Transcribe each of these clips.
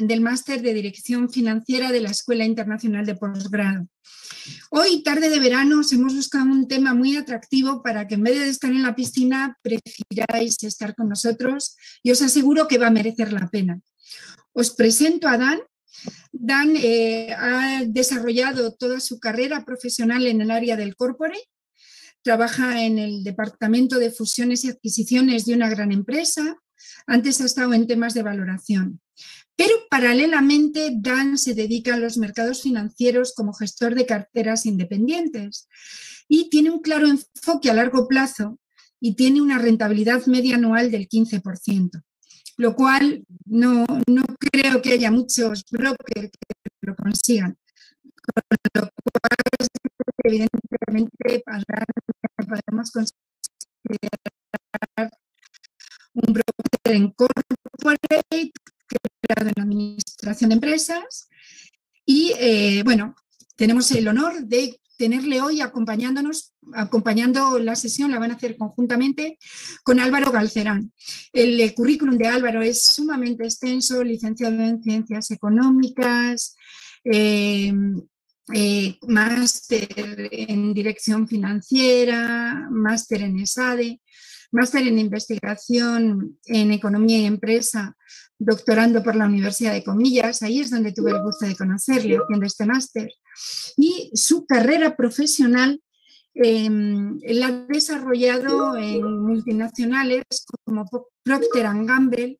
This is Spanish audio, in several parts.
del máster de Dirección Financiera de la Escuela Internacional de Postgrado. Hoy, tarde de verano, os hemos buscado un tema muy atractivo para que en vez de estar en la piscina, prefiráis estar con nosotros y os aseguro que va a merecer la pena. Os presento a Dan. Dan eh, ha desarrollado toda su carrera profesional en el área del corporate trabaja en el departamento de fusiones y adquisiciones de una gran empresa, antes ha estado en temas de valoración. Pero paralelamente, Dan se dedica a los mercados financieros como gestor de carteras independientes y tiene un claro enfoque a largo plazo y tiene una rentabilidad media anual del 15%, lo cual no, creo que haya muchos brokers que lo consigan. lo cual, evidentemente, podemos considerar un broker en corporate, creado en administración de empresas. Y eh, bueno, tenemos el honor de tenerle hoy acompañándonos, acompañando la sesión, la van a hacer conjuntamente con Álvaro Galcerán. El, currículum de Álvaro es sumamente extenso, licenciado en Ciencias Económicas, eh, eh, máster en Dirección Financiera, máster en ESADE, máster en investigación en economía y empresa, doctorando por la Universidad de Comillas, ahí es donde tuve el gusto de conocerle haciendo este máster. Y su carrera profesional em, la ha desarrollado en multinacionales como Procter Gamble,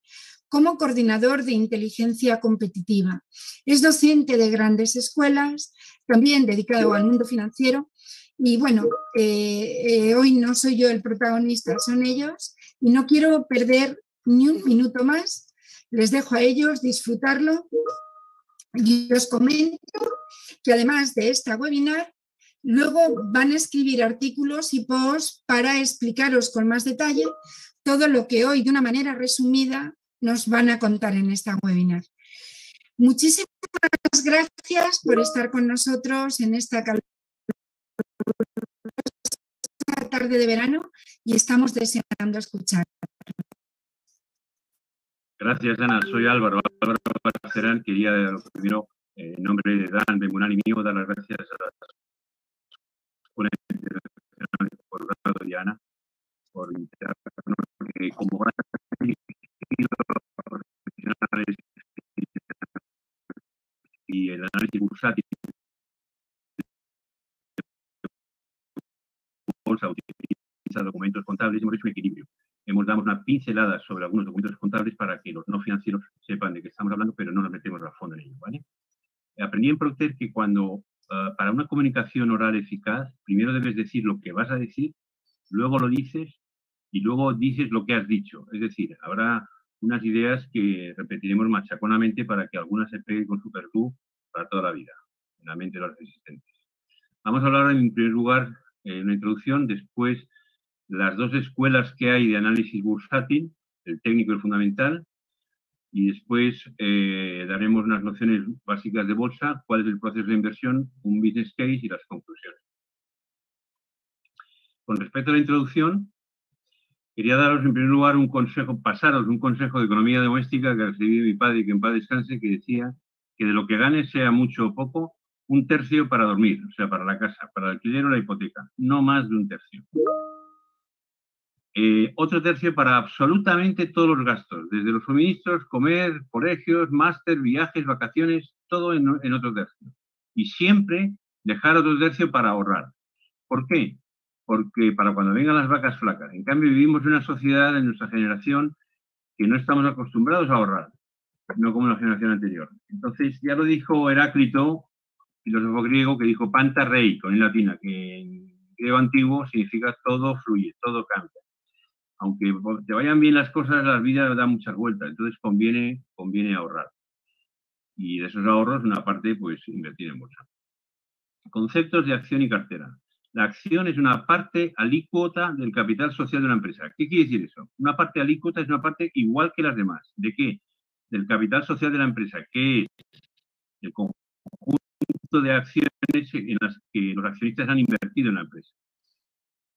como coordinador de inteligencia competitiva. Es docente de grandes escuelas, también dedicado al mundo financiero y bueno, eh, eh, hoy no soy yo el protagonista, son ellos y no quiero perder ni un minuto más. Les dejo a ellos disfrutarlo y os comento que además de esta webinar, luego van a escribir artículos y posts para explicaros con más detalle todo lo que hoy de una manera resumida nos van a contar en esta webinar. Muchísimas gracias por estar con nosotros en esta tarde de verano y estamos deseando escuchar. Gracias, Ana. Soy Álvaro. Álvaro Serán. Quería, primero, en nombre de Dan Bengunán y mío, dar las gracias a la Escuela Internacional por y Ana por invitarnos como profesionales y el análisis bursátil bolsa utiliza documentos contables, hemos hecho un equilibrio. Hemos dado una pincelada sobre algunos documentos contables para que los no financieros sepan de qué estamos hablando, pero no nos metemos a fondo en ello. ¿vale? Aprendí en Procter que cuando, ah, para una comunicación oral eficaz, primero debes decir lo que vas a decir, luego lo dices y luego dices lo que has dicho. Es decir, habrá unas ideas que repetiremos machaconamente para que algunas se peguen con super para toda la vida, en la mente de los asistentes. Vamos a hablar en primer lugar en una introducción, después las dos escuelas que hay de análisis bursátil, el técnico y el fundamental, y después eh, daremos unas nociones básicas de bolsa, cuál es el proceso de inversión, un business case y las conclusiones. Con respecto a la introducción, quería daros en primer lugar un consejo, pasaros un consejo de economía doméstica que recibí de mi padre que en paz descanse, que decía que de lo que gane sea mucho o poco, un tercio para dormir, o sea, para la casa, para el alquiler o la hipoteca, no más de un tercio. Eh, otro tercio para absolutamente todos los gastos, desde los suministros, comer, colegios, máster, viajes, vacaciones, todo en, en otro tercio. Y siempre dejar otro tercio para ahorrar. ¿Por qué? Porque para cuando vengan las vacas flacas. En cambio, vivimos en una sociedad, en nuestra generación, que no estamos acostumbrados a ahorrar, no como la generación anterior. Entonces, ya lo dijo Heráclito filósofo griego que dijo panta rei, con latina, que en griego antiguo significa todo fluye, todo cambia. Aunque te vayan bien las cosas, la vida da muchas vueltas, entonces conviene, conviene ahorrar. Y de esos ahorros, una parte, pues invertir en bolsa. Conceptos de acción y cartera. La acción es una parte alícuota del capital social de una empresa. ¿Qué quiere decir eso? Una parte alícuota es una parte igual que las demás. ¿De qué? Del capital social de la empresa, que es el conjunto de acciones en las que los accionistas han invertido en la empresa.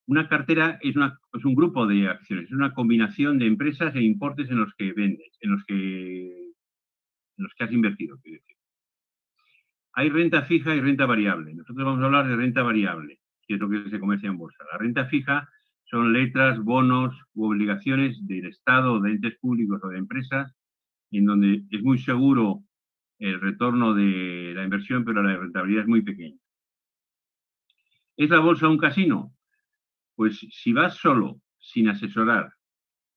Una cartera es, un grupo de acciones, es una combinación de empresas e importes en los que vendes, en los que, en los que has invertido. Hay renta fija y renta variable. Nosotros vamos a hablar de renta variable, que es lo que se comercia en bolsa. La renta fija son letras, bonos u obligaciones del Estado, de entes públicos o de empresas, en donde es muy seguro el retorno de la inversión, pero la rentabilidad es muy pequeña. ¿Es la bolsa un casino? Pues si vas solo, sin asesorar,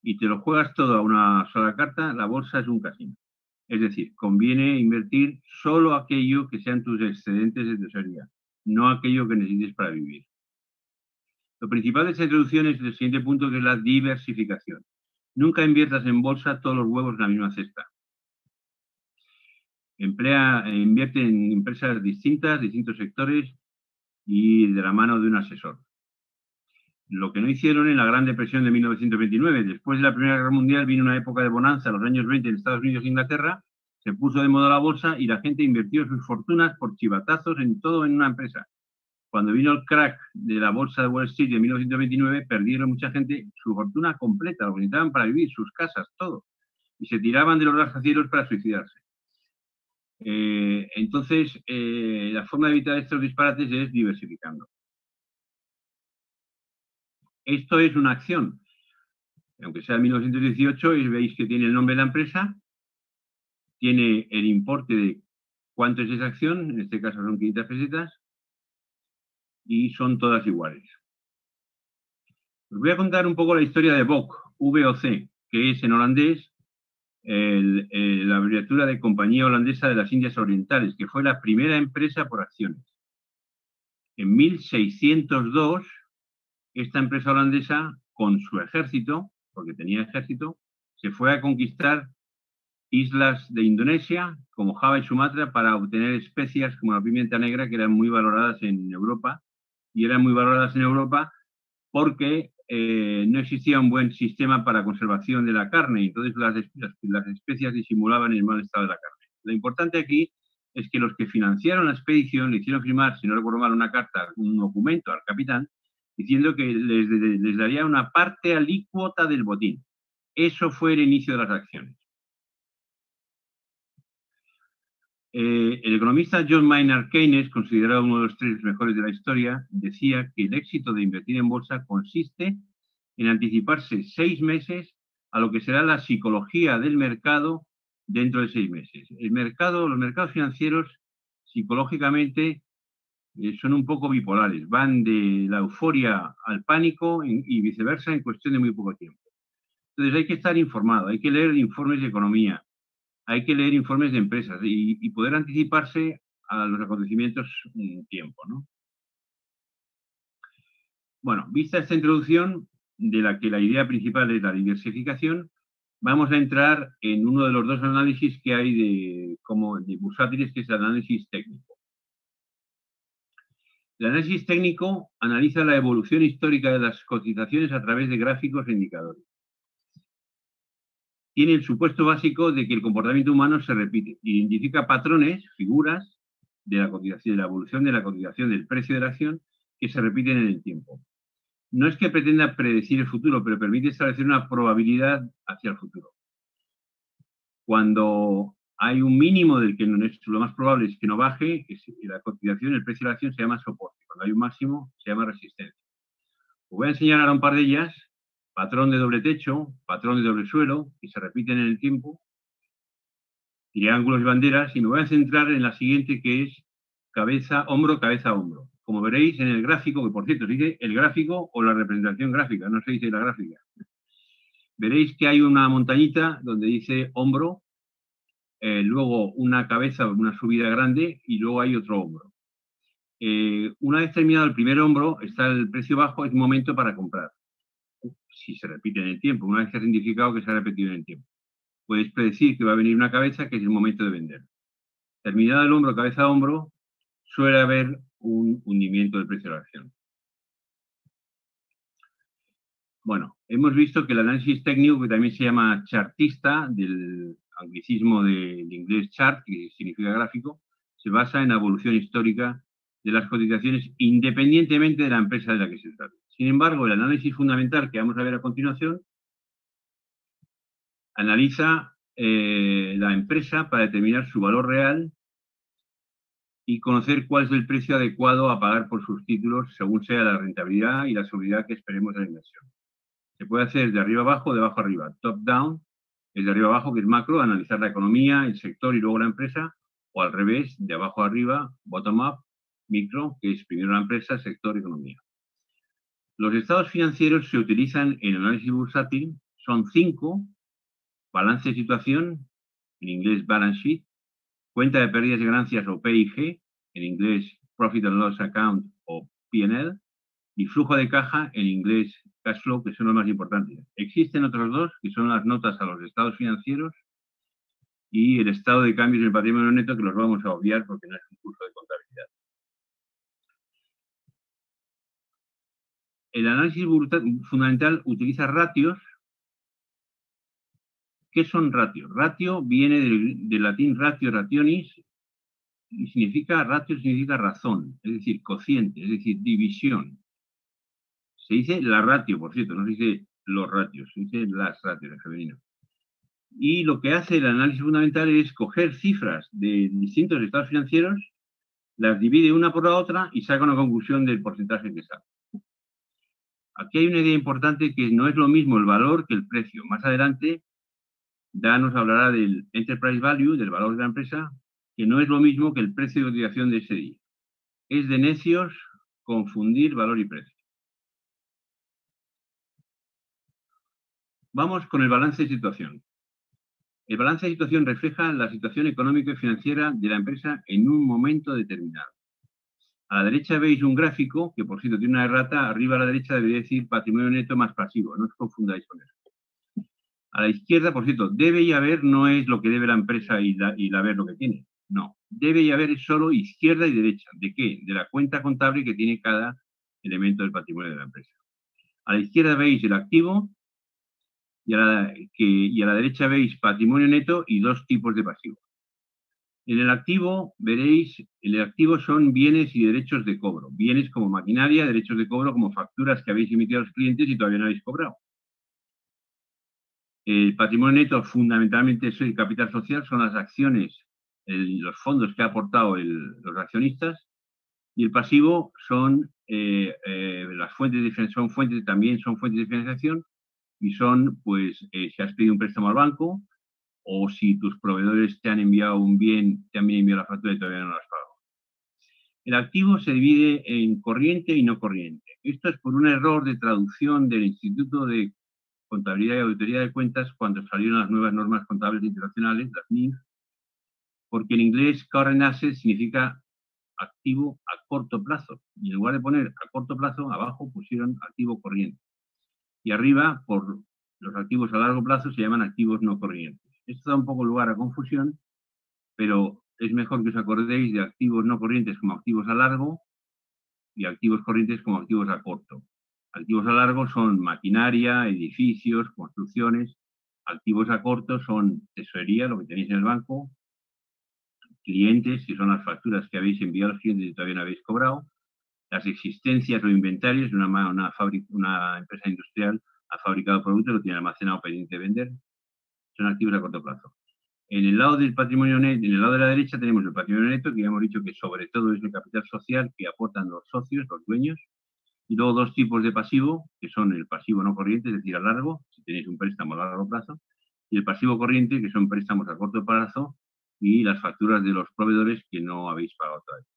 y te lo juegas todo a una sola carta, la bolsa es un casino. Es decir, conviene invertir solo aquello que sean tus excedentes de tesorería, no aquello que necesites para vivir. Lo principal de esta introducción es el siguiente punto, que es la diversificación. Nunca inviertas en bolsa todos los huevos en la misma cesta. Emplea, invierte en empresas distintas, distintos sectores y de la mano de un asesor lo que no hicieron en la Gran Depresión de 1929. Después de la Primera Guerra Mundial vino una época de bonanza, los años 20 en Estados Unidos e Inglaterra, se puso de moda la bolsa y la gente invirtió sus fortunas por chivatazos en todo en una empresa. Cuando vino el crack de la bolsa de Wall Street de 1929, perdieron mucha gente su fortuna completa, lo necesitaban para vivir, sus casas, todo. Y se tiraban de los rascacielos para suicidarse. Eh, entonces, eh, la forma de evitar estos disparates es diversificando. Esto es una acción. Aunque sea de 1918, y veis que tiene el nombre de la empresa, tiene el importe de cuánto es esa acción, en este caso son 500 pesetas, y son todas iguales. Os voy a contar un poco la historia de VOC, VOC, que es en holandés la abreviatura de Compañía Holandesa de las Indias Orientales, que fue la primera empresa por acciones. En 1602 esta empresa holandesa, con su ejército, porque tenía ejército, se fue a conquistar islas de Indonesia, como Java y Sumatra, para obtener especias como la pimienta negra, que eran muy valoradas en Europa, y eran muy valoradas en Europa porque eh, no existía un buen sistema para conservación de la carne, entonces las, las especias disimulaban el mal estado de la carne. Lo importante aquí es que los que financiaron la expedición le hicieron firmar, si no recuerdo mal, una carta, un documento al capitán, diciendo que les, daría una parte alícuota del botín. Eso fue el inicio de las acciones. Eh, el economista John Maynard Keynes, considerado uno de los tres mejores de la historia, decía que el éxito de invertir en bolsa consiste en anticiparse seis meses a lo que será la psicología del mercado dentro de seis meses. El mercado, los mercados financieros psicológicamente eh, son un poco bipolares, van de la euforia al pánico y viceversa en cuestión de muy poco tiempo. Entonces hay que estar informado, hay que leer informes de economía, hay que leer informes de empresas y, poder anticiparse a los acontecimientos en tiempo. Bueno, vista esta introducción, de la que la idea principal es la diversificación, vamos a entrar en uno de los dos análisis que hay de, como de bursátiles, que es el análisis técnico. El análisis técnico analiza la evolución histórica de las cotizaciones a través de gráficos e indicadores. Tiene el supuesto básico de que el comportamiento humano se repite. Identifica patrones, figuras de la cotización, de la evolución de la cotización del precio de la acción que se repiten en el tiempo. No es que pretenda predecir el futuro, pero permite establecer una probabilidad hacia el futuro. Cuando hay un mínimo del que no es, lo más probable es que no baje, que la cotización, el precio de la acción se llama soporte. Cuando hay un máximo, se llama resistencia. Os voy a enseñar ahora un par de ellas. Patrón de doble techo, patrón de doble suelo, que se repiten en el tiempo, triángulos y banderas, y me voy a centrar en la siguiente que es cabeza, hombro, cabeza, hombro. Como veréis en el gráfico, que por cierto se dice el gráfico o la representación gráfica, no se dice la gráfica. Veréis que hay una montañita donde dice hombro, eh, luego una cabeza, una subida grande y luego hay otro hombro. Eh, una vez terminado el primer hombro, está el precio bajo, es momento para comprar. Si se repite en el tiempo, una vez que has identificado que se ha repetido en el tiempo. Puedes predecir que va a venir una cabeza, que es el momento de vender. Terminado el hombro, cabeza a hombro, suele haber un hundimiento del precio de la acción. Bueno, hemos visto que el análisis técnico, que también se llama chartista, del anglicismo del inglés chart, que significa gráfico, se basa en la evolución histórica de las cotizaciones independientemente de la empresa de la que se trate. Sin embargo, el análisis fundamental que vamos a ver a continuación analiza eh, la empresa para determinar su valor real y conocer cuál es el precio adecuado a pagar por sus títulos según sea la rentabilidad y la seguridad que esperemos de la inversión. Se puede hacer de arriba abajo, de abajo arriba. Top-down es de arriba abajo, que es macro, analizar la economía, el sector y luego la empresa, o al revés, de abajo arriba, bottom-up, micro, que es primero la empresa, sector, economía. Los estados financieros se utilizan en el análisis bursátil, son cinco, balance de situación, en inglés balance sheet, cuenta de pérdidas y ganancias o PIG, en inglés Profit and Loss Account o P&L, y flujo de caja, en inglés cash flow, que son los más importantes. Existen otros dos, que son las notas a los estados financieros y el estado de cambios en el patrimonio neto, que los vamos a obviar porque no es un curso de contabilidad. El análisis fundamental utiliza ratios ¿Qué son ratios? Ratio viene del, latín ratio rationis y significa, ratio significa razón, es decir, cociente, es decir, división. Se dice la ratio, por cierto, no se dice los ratios, se dice las ratios en femenino. Y lo que hace el análisis fundamental es coger cifras de distintos estados financieros, las divide una por la otra y saca una conclusión del porcentaje que sale. Aquí hay una idea importante que no es lo mismo el valor que el precio. Más adelante Da nos hablará del enterprise value, del valor de la empresa, que no es lo mismo que el precio de utilización de ese día. Es de necios confundir valor y precio. Vamos con el balance de situación. El balance de situación refleja la situación económica y financiera de la empresa en un momento determinado. A la derecha veis un gráfico que, por cierto, tiene una errata. Arriba a la derecha debería decir patrimonio neto más pasivo. No os confundáis con eso. A la izquierda, por cierto, debe y haber no es lo que debe la empresa y, la, y haber lo que tiene. No, debe y haber es solo izquierda y derecha. ¿De qué? De la cuenta contable que tiene cada elemento del patrimonio de la empresa. A la izquierda veis el activo y a la, y a la derecha veis patrimonio neto y dos tipos de pasivos. En el activo veréis, en el activo son bienes y derechos de cobro. Bienes como maquinaria, derechos de cobro como facturas que habéis emitido a los clientes y todavía no habéis cobrado. El patrimonio neto fundamentalmente es el capital social, son las acciones, los fondos que ha aportado los accionistas y el pasivo son eh, eh, las fuentes de son fuentes también son fuentes de financiación y son pues eh, si has pedido un préstamo al banco o si tus proveedores te han enviado un bien, te han enviado la factura y todavía no la has pagado. El activo se divide en corriente y no corriente. Esto es por un error de traducción del Instituto de Contabilidad y Auditoría de Cuentas cuando salieron las nuevas normas contables internacionales, las NIF, porque en inglés current asset significa activo a corto plazo. Y en lugar de poner a corto plazo, abajo pusieron activo corriente. Y arriba, por los activos a largo plazo, se llaman activos no corrientes. Esto da un poco lugar a confusión, pero es mejor que os acordéis de activos no corrientes como activos a largo y activos corrientes como activos a corto. Activos a largo son maquinaria, edificios, construcciones. Activos a corto son tesorería, lo que tenéis en el banco. Clientes, que son las facturas que habéis enviado a los clientes y todavía no habéis cobrado. Las existencias o inventarios de una, una, una empresa industrial ha fabricado productos, lo tiene almacenado pendiente de vender. Son activos a corto plazo. En el lado del patrimonio neto, en el lado de la derecha tenemos el patrimonio neto, que ya hemos dicho que sobre todo es el capital social que aportan los socios, los dueños, y luego dos tipos de pasivo, que son el pasivo no corriente, es decir, a largo, si tenéis un préstamo a largo plazo, y el pasivo corriente, que son préstamos a corto plazo, y las facturas de los proveedores que no habéis pagado todavía.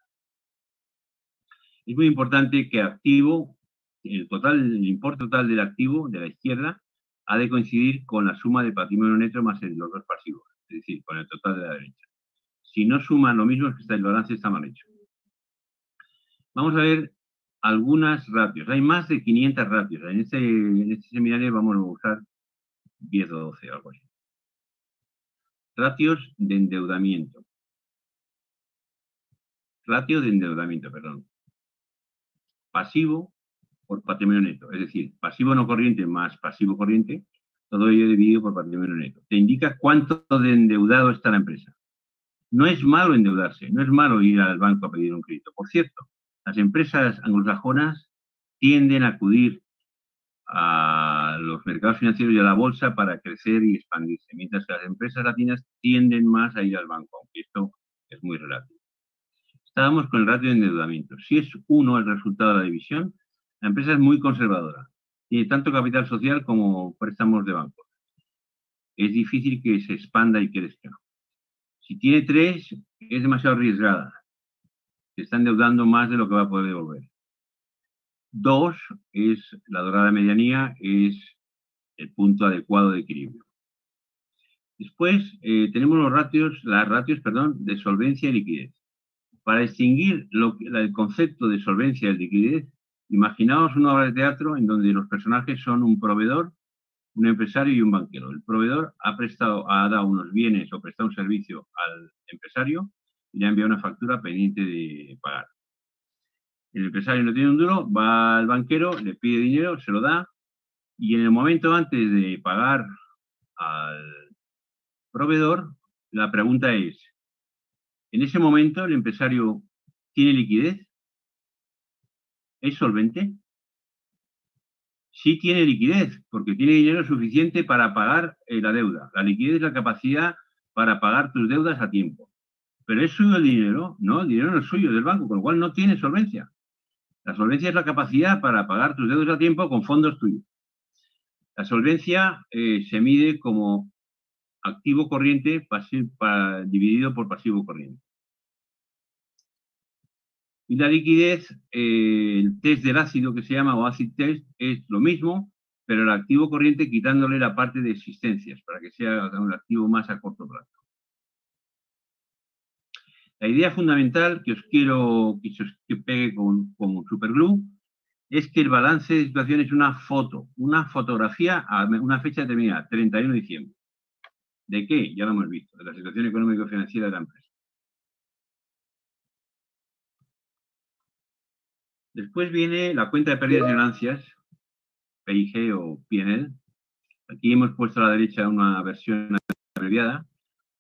Es muy importante que activo, el total, el importe total del activo de la izquierda, ha de coincidir con la suma de patrimonio neto más los dos pasivos, es decir, con el total de la derecha. Si no suman lo mismo, es que el balance está mal hecho. Vamos a ver algunas ratios. Hay más de 500 ratios. En este, en este seminario vamos a usar 10 o 12, algo así. Ratios de endeudamiento. Ratio de endeudamiento, perdón. Pasivo por patrimonio neto. Es decir, pasivo no corriente más pasivo corriente, todo ello dividido por patrimonio neto. Te indica cuánto de endeudado está la empresa. No es malo endeudarse, no es malo ir al banco a pedir un crédito. Por cierto, las empresas anglosajonas tienden a acudir a los mercados financieros y a la bolsa para crecer y expandirse, mientras que las empresas latinas tienden más a ir al banco, aunque esto es muy relativo. Estábamos con el ratio de endeudamiento. Si es uno el resultado de la división, la empresa es muy conservadora. Tiene tanto capital social como préstamos de banco. Es difícil que se expanda y crezca. Si tiene tres, es demasiado arriesgada. Se está endeudando más de lo que va a poder devolver. Dos es la dorada medianía, es el punto adecuado de equilibrio. Después eh, tenemos los ratios, las ratios perdón, de solvencia y liquidez. Para distinguir el concepto de solvencia y liquidez, imaginaos una obra de teatro en donde los personajes son un proveedor, un empresario y un banquero. El proveedor ha prestado, ha dado unos bienes o prestado un servicio al empresario y le ha enviado una factura pendiente de pagar. El empresario no tiene un duro, va al banquero, le pide dinero, se lo da, y en el momento antes de pagar al proveedor, la pregunta es, ¿en ese momento el empresario tiene liquidez? ¿Es solvente? Sí tiene liquidez, porque tiene dinero suficiente para pagar eh, la deuda. La liquidez es la capacidad para pagar tus deudas a tiempo. Pero ¿es suyo el dinero? No, el dinero no es suyo, del banco, con lo cual no tiene solvencia. La solvencia es la capacidad para pagar tus deudas a tiempo con fondos tuyos. La solvencia eh, se mide como activo corriente dividido por pasivo corriente. Y la liquidez, eh, el test del ácido que se llama o acid test, es lo mismo, pero el activo corriente quitándole la parte de existencias para que sea un activo más a corto plazo. La idea fundamental que os quiero que, os, pegue con, con superglue es que el balance de situación es una foto, una fotografía a una fecha determinada, 31 de diciembre. ¿De qué? Ya lo hemos visto, de la situación económico-financiera de la empresa. Después viene la cuenta de pérdidas y ganancias, PIG o PNL. Aquí hemos puesto a la derecha una versión abreviada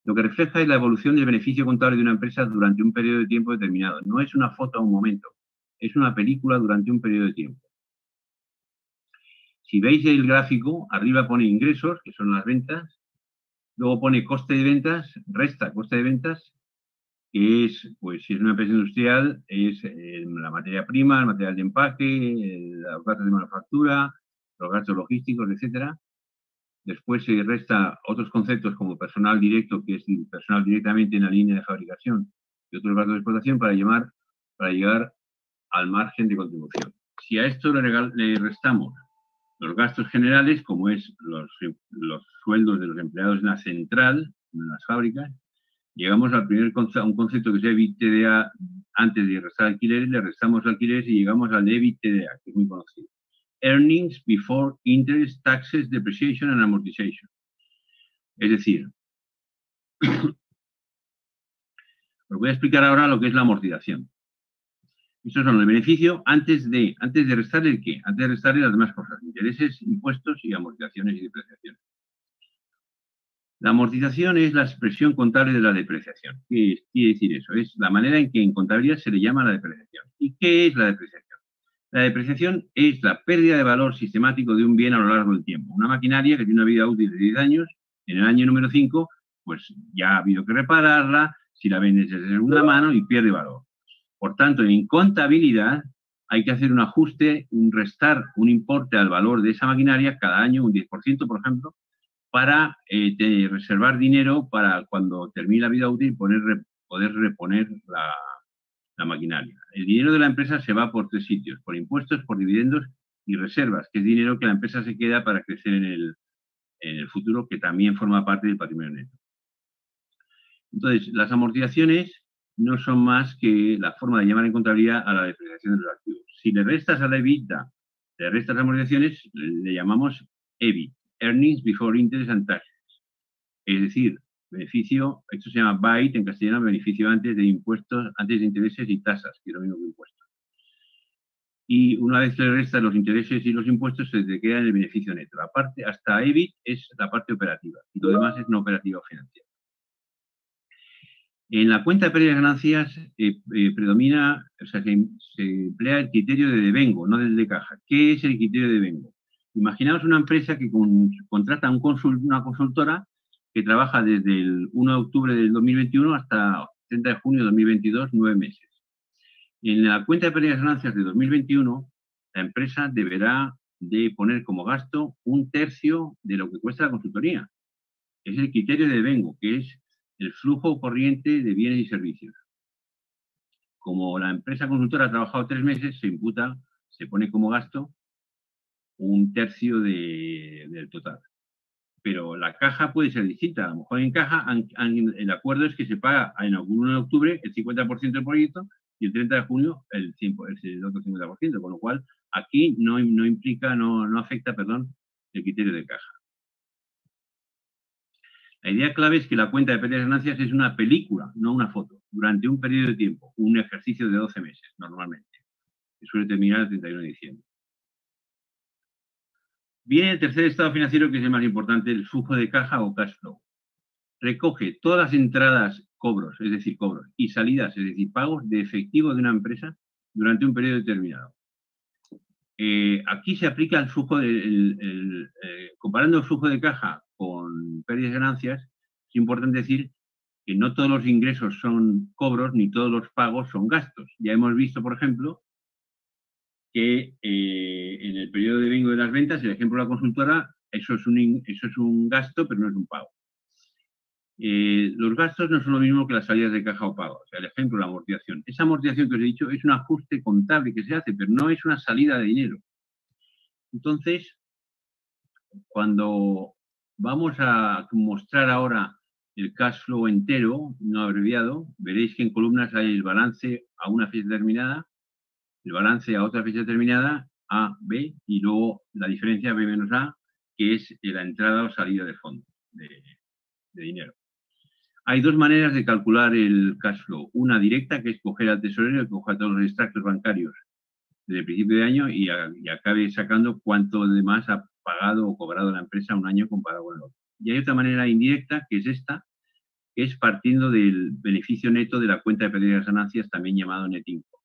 lo que refleja es la evolución del beneficio contable de una empresa durante un periodo de tiempo determinado. No es una foto a un momento, es una película durante un periodo de tiempo. Si veis el gráfico, arriba pone ingresos, que son las ventas, luego pone coste de ventas, resta coste de ventas, es, pues si es una empresa industrial, es eh, la materia prima, el material de empaque, los gastos de manufactura, los gastos logísticos, etcétera. Después se resta otros conceptos como personal directo, que es personal directamente en la línea de fabricación, y otros gastos de explotación para, para llegar al margen de contribución. Si a esto le, restamos los gastos generales, como es los, los, sueldos de los empleados en la central, en las fábricas, llegamos al primer concepto, un concepto que es EBITDA antes de restar alquileres, le restamos alquileres y llegamos al EBITDA, que es muy conocido earnings before interest, taxes, depreciation and amortization. Es decir, os voy a explicar ahora lo que es la amortización. Estos son el beneficio antes de, antes de restarle el qué, antes de restarle las demás cosas, intereses, impuestos y amortizaciones y depreciaciones. La amortización es la expresión contable de la depreciación. ¿Qué quiere decir eso? Es la manera en que en contabilidad se le llama la depreciación. ¿Y qué es la depreciación? La depreciación es la pérdida de valor sistemático de un bien a lo largo del tiempo. Una maquinaria que tiene una vida útil de 10 años, en el año número 5, pues ya ha habido que repararla, si la vendes de segunda mano y pierde valor. Por tanto, en contabilidad hay que hacer un ajuste, un restar un importe al valor de esa maquinaria cada año, un 10%, por ejemplo, para eh, reservar dinero para cuando termine la vida útil poner, poder reponer la, la maquinaria. El dinero de la empresa se va por tres sitios, por impuestos, por dividendos y reservas, que es dinero que la empresa se queda para crecer en el, en el futuro, que también forma parte del patrimonio neto. Entonces, las amortizaciones no son más que la forma de llamar en contabilidad a la depreciación de los activos. Si le restas a la EBITDA, le restas amortizaciones, le llamamos EBIT, Earnings Before Interest and Taxes. Es decir, beneficio, esto se llama BITE en castellano, beneficio antes de impuestos, antes de intereses y tasas, que es lo mismo que impuestos. Y una vez le restan los intereses y los impuestos, se te queda en el beneficio neto. La parte, hasta EBIT es la parte operativa y lo demás es no operativa financiera. En la cuenta de pérdidas y ganancias eh, eh, predomina, o sea, se, emplea el criterio de devengo, no del de caja. ¿Qué es el criterio de devengo? Imaginaos una empresa que contrata un una consultora que trabaja desde el 1 de octubre del 2021 hasta 30 de junio de 2022, nueve meses. En la cuenta de pérdidas y ganancias de 2021, la empresa deberá de poner como gasto un tercio de lo que cuesta la consultoría. Es el criterio de devengo, que es el flujo corriente de bienes y servicios. Como la empresa consultora ha trabajado tres meses, se imputa, se pone como gasto un tercio del total. Pero la caja puede ser distinta. A lo mejor en caja el acuerdo es que se paga en el 1 de octubre el 50% del proyecto y el 30 de junio el, 100, el otro 50%, con lo cual aquí no, implica, no, no afecta, perdón, el criterio de caja. La idea clave es que la cuenta de pérdidas y ganancias es una película, no una foto, durante un periodo de tiempo, un ejercicio de 12 meses, normalmente, que suele terminar el 31 de diciembre. Viene el tercer estado financiero, que es el más importante, el flujo de caja o cash flow. Recoge todas las entradas, cobros, es decir, cobros, y salidas, es decir, pagos de efectivo de una empresa durante un periodo determinado. Eh, aquí se aplica el flujo, de, eh, comparando el flujo de caja con pérdidas y ganancias, es importante decir que no todos los ingresos son cobros ni todos los pagos son gastos. Ya hemos visto, por ejemplo, que eh, en el periodo de bingo de las ventas, el ejemplo de la consultora, eso es un, eso es un gasto, pero no es un pago. Eh, los gastos no son lo mismo que las salidas de caja o pago. El ejemplo, la amortización. Esa amortización que os he dicho es un ajuste contable que se hace, pero no es una salida de dinero. Entonces, cuando vamos a mostrar ahora el cash flow entero, no abreviado, veréis que en columnas hay el balance a una fecha determinada, el balance a otra fecha determinada, A, B, y luego la diferencia B menos A, que es la entrada o salida de fondo, de dinero. Hay dos maneras de calcular el cash flow. Una directa, que es coger al tesorero y coger todos los extractos bancarios desde el principio de año y, acabe sacando cuánto de más ha pagado o cobrado la empresa un año comparado con el otro. Y hay otra manera indirecta, que es esta, que es partiendo del beneficio neto de la cuenta de pérdidas y ganancias, también llamado net income.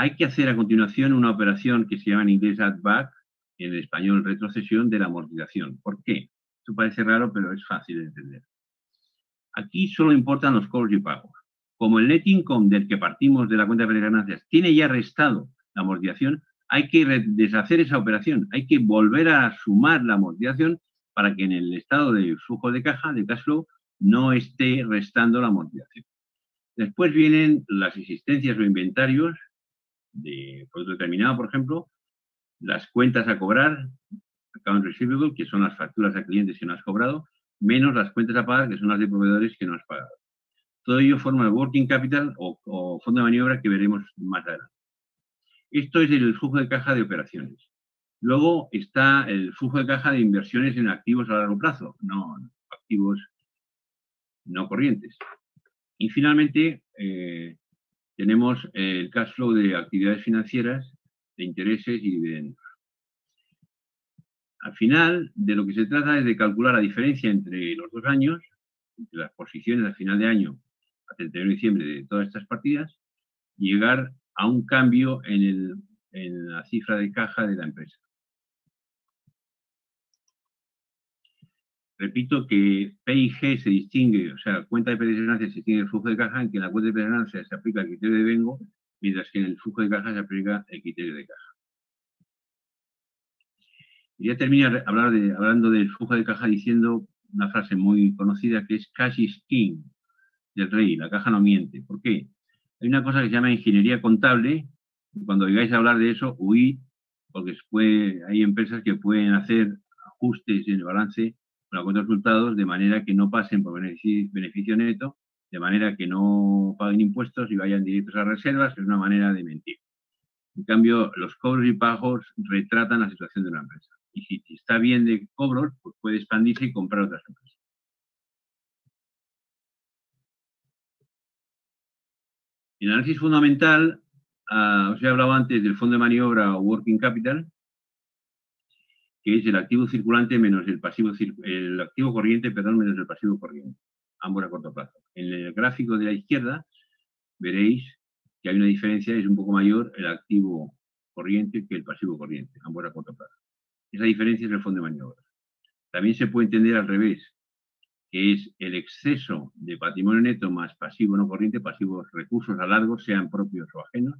Hay que hacer a continuación una operación que se llama en inglés add back, en español retrocesión de la amortización. ¿Por qué? Esto parece raro, pero es fácil de entender. Aquí solo importan los cobros y pagos. Como el net income del que partimos de la cuenta de ganancias tiene ya restado la amortización, hay que deshacer esa operación, hay que volver a sumar la amortización para que en el estado de flujo de caja, de cash flow, no esté restando la amortización. Después vienen las existencias o inventarios de producto determinado, por ejemplo, las cuentas a cobrar, account receivable, que son las facturas a clientes que no has cobrado, menos las cuentas a pagar, que son las de proveedores que no has pagado. Todo ello forma el working capital o, fondo de maniobra que veremos más adelante. Esto es el flujo de caja de operaciones. Luego está el flujo de caja de inversiones en activos a largo plazo, no activos no corrientes. Y finalmente eh, tenemos el cash flow de actividades financieras, de intereses y dividendos. Al final, de lo que se trata es de calcular la diferencia entre los dos años, entre las posiciones al final de año a 31 de diciembre de todas estas partidas, y llegar a un cambio en, la cifra de caja de la empresa. Repito que P y G se distingue, o sea, cuenta de pérdidas se distingue el flujo de caja, en que en la cuenta de pérdidas se aplica el criterio de vengo, mientras que en el flujo de caja se aplica el criterio de caja. Quería terminar hablar de, hablando del flujo de caja diciendo una frase muy conocida que es cash is king, del rey, la caja no miente. ¿Por qué? Hay una cosa que se llama ingeniería contable, y cuando oigáis hablar de eso, huid, porque hay empresas que pueden hacer ajustes en el balance la cuenta de resultados de manera que no pasen por beneficio, neto, de manera que no paguen impuestos y vayan directos a reservas, es una manera de mentir. En cambio, los cobros y pagos retratan la situación de una empresa y si, está bien de cobros, pues puede expandirse y comprar otras empresas. El análisis fundamental, uh, os he hablado antes del fondo de maniobra o working capital, que es el activo circulante menos el pasivo, el activo corriente, perdón, menos el pasivo corriente. ambos a corto plazo. En el gráfico de la izquierda veréis que hay una diferencia, es un poco mayor el activo corriente que el pasivo corriente, ambos a corto plazo. Esa diferencia es el fondo de maniobra. También se puede entender al revés, que es el exceso de patrimonio neto más pasivo no corriente, pasivos recursos a largo, sean propios o ajenos,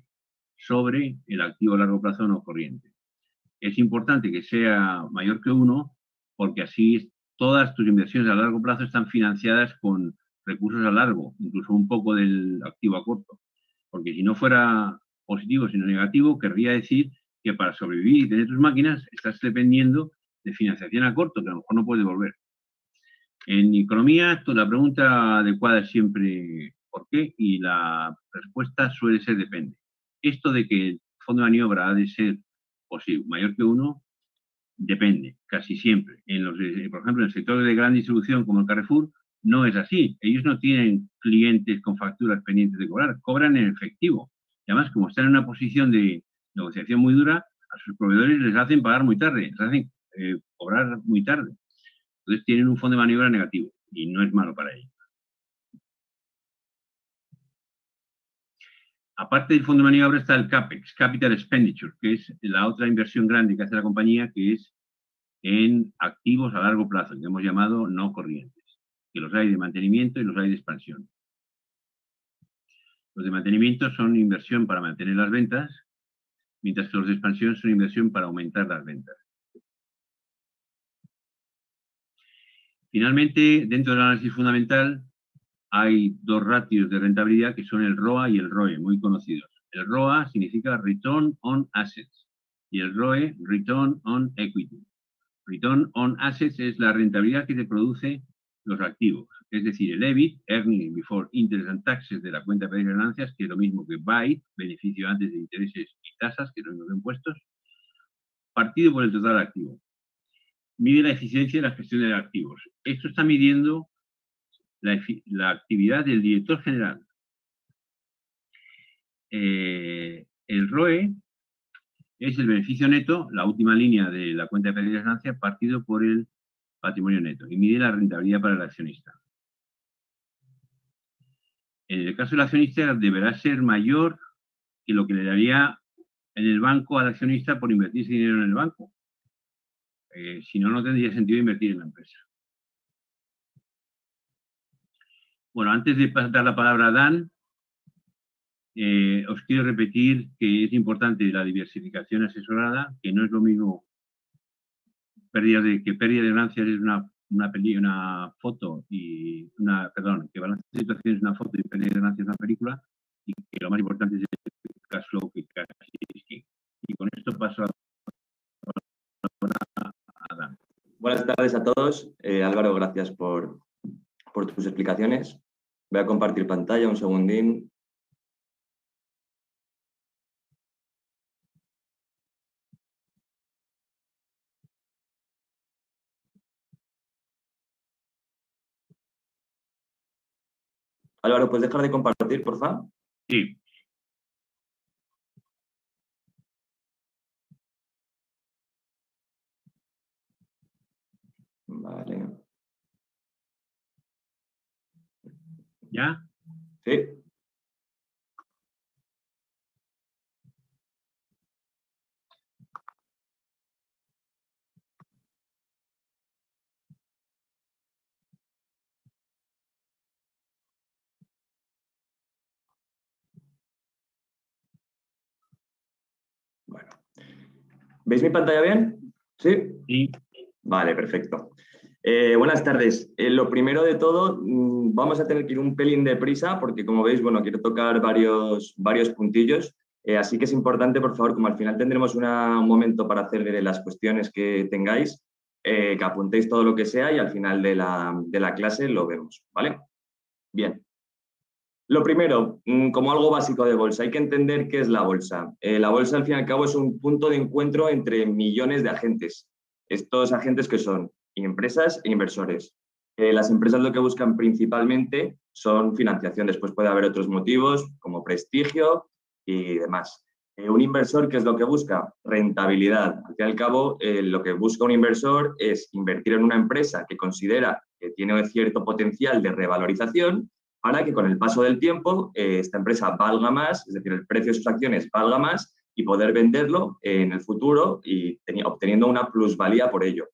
sobre el activo a largo plazo no corriente. Es importante que sea mayor que uno, porque así todas tus inversiones a largo plazo están financiadas con recursos a largo, incluso un poco del activo a corto. Porque si no fuera positivo, sino negativo, querría decir que para sobrevivir y tener tus máquinas estás dependiendo de financiación a corto, que a lo mejor no puedes devolver. En economía, la pregunta adecuada es siempre ¿por qué? Y la respuesta suele ser depende. Esto de que el fondo de maniobra ha de ser posible, mayor que uno, depende, casi siempre. En los, por ejemplo, en el sector de gran distribución como el Carrefour, no es así. Ellos no tienen clientes con facturas pendientes de cobrar, cobran en efectivo. Y además, como están en una posición de negociación muy dura, a sus proveedores les hacen pagar muy tarde, les hacen eh, cobrar muy tarde. Entonces tienen un fondo de maniobra negativo y no es malo para ellos. Aparte del fondo de maniobra está el CAPEX, Capital Expenditure, que es la otra inversión grande que hace la compañía, que es en activos a largo plazo, que hemos llamado no corrientes, que los hay de mantenimiento y los hay de expansión. Los de mantenimiento son inversión para mantener las ventas, mientras que los de expansión son inversión para aumentar las ventas. Finalmente, dentro del análisis fundamental, hay dos ratios de rentabilidad que son el ROA y el ROE, muy conocidos. El ROA significa Return on Assets y el ROE, Return on Equity. Return on Assets es la rentabilidad que te produce los activos, es decir, el EBIT, Earning Before Interest and Taxes de la cuenta de ganancias, que es lo mismo que BY, beneficio antes de intereses y tasas, que son los impuestos, partido por el total activo. Mide la eficiencia de la gestión de activos. Esto está midiendo la, actividad del director general. Eh, el ROE es el beneficio neto, la última línea de la cuenta de pérdida de ganancia, partido por el patrimonio neto y mide la rentabilidad para el accionista. En el caso del accionista deberá ser mayor que lo que le daría en el banco al accionista por invertir ese dinero en el banco. Eh, si no, no tendría sentido invertir en la empresa. Bueno, antes de dar la palabra a Dan, eh, os quiero repetir que es importante la diversificación asesorada, que no es lo mismo pérdida de, que pérdida de ganancias es una, una, una foto y una, perdón, que balance de situación es una foto y pérdida de ganancias es una película y que lo más importante es el cash flow que casi es que. Y con esto paso a, a Dan. Buenas tardes a todos. Eh, Álvaro, gracias por, por tus explicaciones. Voy a compartir pantalla un segundín. Álvaro, ¿puedes dejar de compartir, por favor? Sí. Vale. ¿Ya? Sí. Bueno. ¿Veis mi pantalla bien? ¿Sí? Sí. Vale, perfecto. Eh, buenas tardes. Eh, lo primero de todo, mm, vamos a tener que ir un pelín de prisa porque, como veis, bueno, quiero tocar varios, varios puntillos. Eh, así que es importante, por favor, como al final tendremos un momento para hacer las cuestiones que tengáis, que apuntéis todo lo que sea y al final de la, de la clase lo vemos, ¿vale? Bien. Lo primero, mm, como algo básico de bolsa, hay que entender qué es la bolsa. la bolsa, al fin y al cabo, es un punto de encuentro entre millones de agentes. Estos agentes que son empresas e inversores. Eh, las empresas lo que buscan principalmente son financiación, después puede haber otros motivos como prestigio y demás. Eh, un inversor, ¿qué es lo que busca? Rentabilidad. Al fin y al cabo, eh, lo que busca un inversor es invertir en una empresa que considera que tiene cierto potencial de revalorización para que con el paso del tiempo esta empresa valga más, es decir, el precio de sus acciones valga más y poder venderlo en el futuro y obteniendo una plusvalía por ello.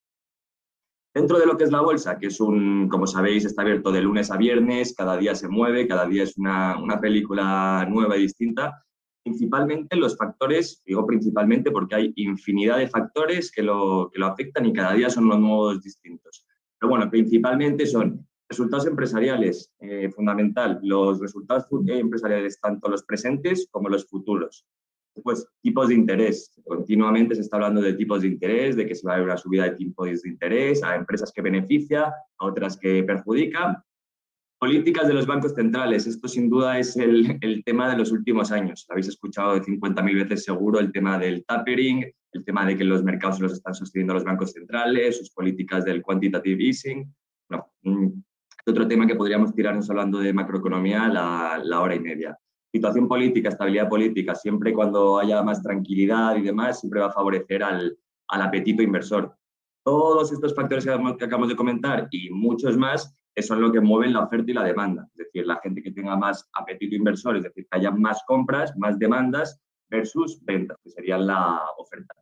Dentro de lo que es la bolsa, que es un, como sabéis, está abierto de lunes a viernes, cada día se mueve, cada día es una, una película nueva y distinta, principalmente los factores, digo principalmente porque hay infinidad de factores que lo, que lo afectan y cada día son los nuevos distintos. Pero bueno, principalmente son resultados empresariales, eh, fundamental, los resultados empresariales, tanto los presentes como los futuros. Pues tipos de interés. Continuamente se está hablando de tipos de interés, de que se va a haber una subida de tipos de interés a empresas que beneficia, a otras que perjudica. Políticas de los bancos centrales. Esto sin duda es el, el tema de los últimos años. Habéis escuchado de 50.000 veces seguro, el tema del tapering, el tema de que los mercados los están sosteniendo los bancos centrales, sus políticas del quantitative easing. Mm, otro tema que podríamos tirarnos hablando de macroeconomía la, la hora y media situación política, estabilidad política, siempre cuando haya más tranquilidad y demás, siempre va a favorecer al, al apetito inversor. Todos estos factores que, acabamos de comentar y muchos más son lo que mueven la oferta y la demanda. Es decir, la gente que tenga más apetito inversor, es decir, que haya más compras, más demandas versus ventas, que serían la oferta.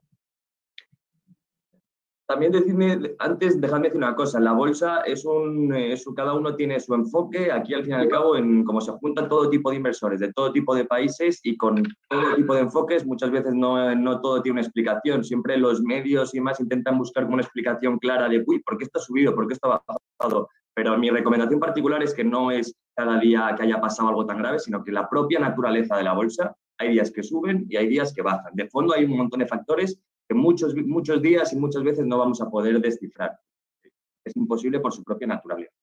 También decidme, antes dejadme decir una cosa, la bolsa es un, cada uno tiene su enfoque, aquí al fin y al cabo, en cómo se juntan todo tipo de inversores de todo tipo de países y con todo tipo de enfoques, muchas veces no, no todo tiene una explicación, siempre los medios y más intentan buscar una explicación clara de, uy, ¿por qué está subido? ¿Por qué está bajado? Pero mi recomendación particular es que no es cada día que haya pasado algo tan grave, sino que la propia naturaleza de la bolsa, hay días que suben y hay días que bajan. De fondo hay un montón de factores que muchos, muchos días y muchas veces no vamos a poder descifrar. Es imposible por su propia naturaleza.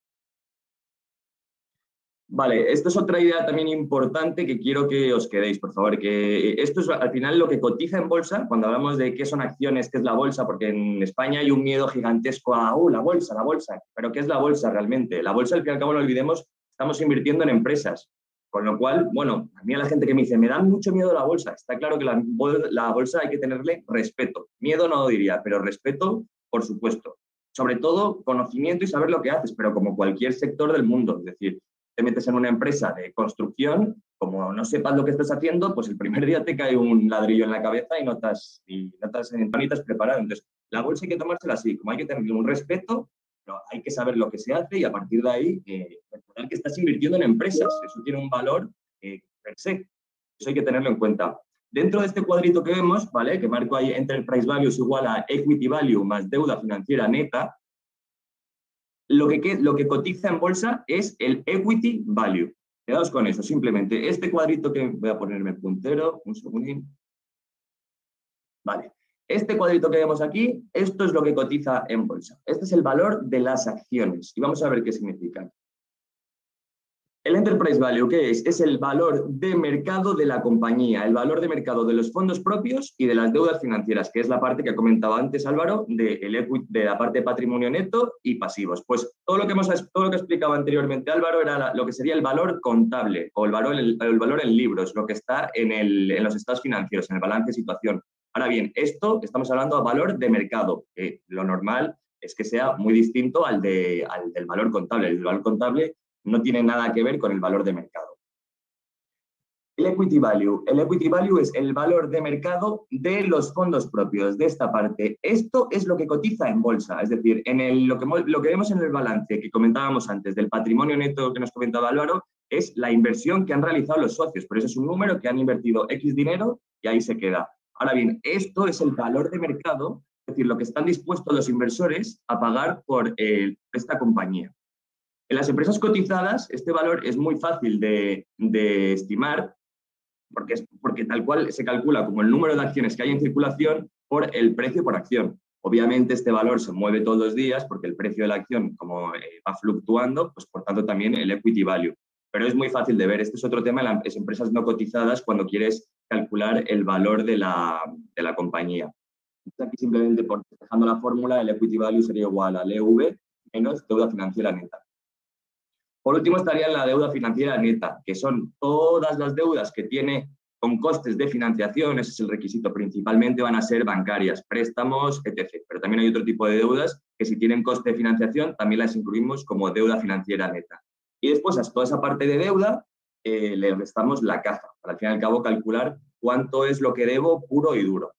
Vale, esto es otra idea también importante que quiero que os quedéis, por favor, que esto es al final lo que cotiza en bolsa, cuando hablamos de qué son acciones, qué es la bolsa, porque en España hay un miedo gigantesco a, uh, la bolsa, la bolsa, pero ¿qué es la bolsa realmente? La bolsa, al fin y al cabo, no olvidemos, estamos invirtiendo en empresas, con lo cual, bueno, a mí a la gente que me dice, me da mucho miedo la bolsa, está claro que la, bolsa hay que tenerle respeto. Miedo no lo diría, pero respeto, por supuesto. Sobre todo, conocimiento y saber lo que haces, pero como cualquier sector del mundo. Es decir, te metes en una empresa de construcción, como no sepas lo que estás haciendo, pues el primer día te cae un ladrillo en la cabeza y no estás, y no estás, preparado. Entonces, la bolsa hay que tomársela así, como hay que tener un respeto pero hay que saber lo que se hace y a partir de ahí eh, recordar que estás invirtiendo en empresas. Eso tiene un valor eh, per se. Eso hay que tenerlo en cuenta. Dentro de este cuadrito que vemos, ¿vale? que marco ahí Enterprise Value es igual a Equity Value más deuda financiera neta, lo que, lo que cotiza en bolsa es el Equity Value. Quedaos con eso, simplemente. Este cuadrito que voy a ponerme puntero, un segundín. Vale. Este cuadrito que vemos aquí, esto es lo que cotiza en bolsa. Este es el valor de las acciones y vamos a ver qué significa. El Enterprise Value, ¿qué es? Es el valor de mercado de la compañía, el valor de mercado de los fondos propios y de las deudas financieras, que es la parte que comentaba antes Álvaro, de, la parte de patrimonio neto y pasivos. Pues todo lo que, hemos, todo lo que explicaba anteriormente Álvaro era lo que sería el valor contable o el valor, el, valor en libros, lo que está en, en los estados financieros, en el balance de situación. Ahora bien, esto estamos hablando de valor de mercado, que lo normal es que sea muy distinto al, de, al del valor contable. El valor contable no tiene nada que ver con el valor de mercado. El equity value. El equity value es el valor de mercado de los fondos propios, de esta parte. Esto es lo que cotiza en bolsa, es decir, en lo, que, lo que vemos en el balance que comentábamos antes del patrimonio neto que nos comentaba Álvaro, es la inversión que han realizado los socios. Por eso es un número que han invertido X dinero y ahí se queda. Ahora bien, esto es el valor de mercado, es decir, lo que están dispuestos los inversores a pagar por eh, esta compañía. En las empresas cotizadas, este valor es muy fácil de, estimar porque, porque tal cual se calcula como el número de acciones que hay en circulación por el precio por acción. Obviamente este valor se mueve todos los días porque el precio de la acción, como eh, va fluctuando, pues por tanto también el equity value. Pero es muy fácil de ver. Este es otro tema en las empresas no cotizadas cuando quieres calcular el valor de la, de la compañía. Aquí simplemente por dejando la fórmula, el equity value sería igual al EV menos deuda financiera neta. Por último estaría la deuda financiera neta, que son todas las deudas que tiene con costes de financiación, ese es el requisito, principalmente van a ser bancarias, préstamos, etc. Pero también hay otro tipo de deudas que si tienen coste de financiación también las incluimos como deuda financiera neta. Y después a toda esa parte de deuda eh, le restamos la caja, para al fin y al cabo calcular cuánto es lo que debo puro y duro.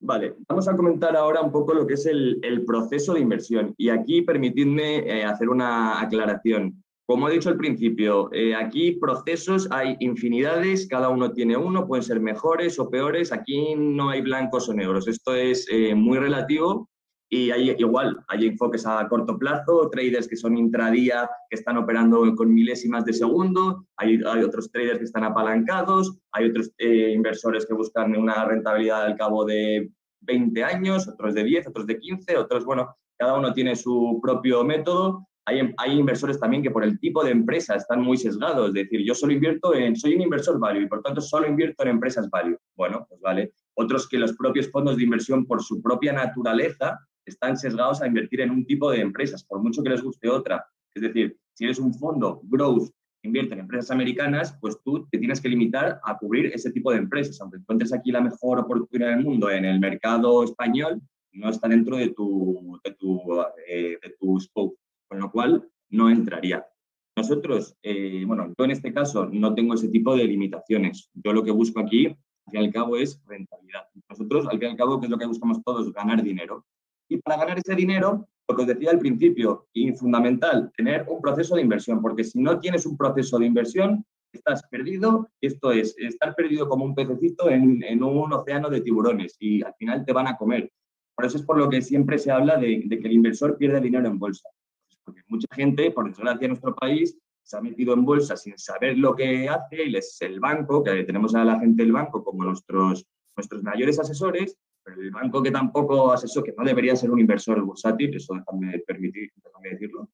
Vale, vamos a comentar ahora un poco lo que es el, proceso de inversión. Y aquí permitidme eh, hacer una aclaración. Como he dicho al principio, eh, aquí procesos hay infinidades, cada uno tiene uno, pueden ser mejores o peores. Aquí no hay blancos o negros. Esto es muy relativo y hay igual, hay enfoques a corto plazo, traders que son intradía, que están operando con milésimas de segundo, hay, hay otros traders que están apalancados, hay otros eh, inversores que buscan una rentabilidad al cabo de 20 años, otros de 10, otros de 15, otros, bueno, cada uno tiene su propio método. Hay, hay, inversores también que por el tipo de empresa están muy sesgados, es decir, yo solo invierto en, soy un inversor value y por tanto solo invierto en empresas value. Bueno, pues vale. Otros que los propios fondos de inversión por su propia naturaleza están sesgados a invertir en un tipo de empresas, por mucho que les guste otra. Es decir, si eres un fondo growth que invierte en empresas americanas, pues tú te tienes que limitar a cubrir ese tipo de empresas. Aunque encuentres aquí la mejor oportunidad del mundo en el mercado español, no está dentro de tu, de tu, eh, de tu scope, con lo cual no entraría. Nosotros, eh, bueno, yo en este caso no tengo ese tipo de limitaciones. Yo lo que busco aquí, al fin y al cabo, es rentabilidad. Nosotros, al fin y al cabo, ¿qué es lo que buscamos todos? Ganar dinero. Y para ganar ese dinero, lo que os decía al principio, y fundamental, tener un proceso de inversión, porque si no tienes un proceso de inversión, estás perdido, esto es, estar perdido como un pececito en, un océano de tiburones y al final te van a comer. Por eso es por lo que siempre se habla de, que el inversor pierde dinero en bolsa. Porque mucha gente, por desgracia en nuestro país, se ha metido en bolsa sin saber lo que hace y les, el banco, que tenemos a la gente del banco como nuestros, nuestros mayores asesores, el banco que tampoco asesor, que no debería ser un inversor bursátil, eso déjame permitir, déjame decirlo.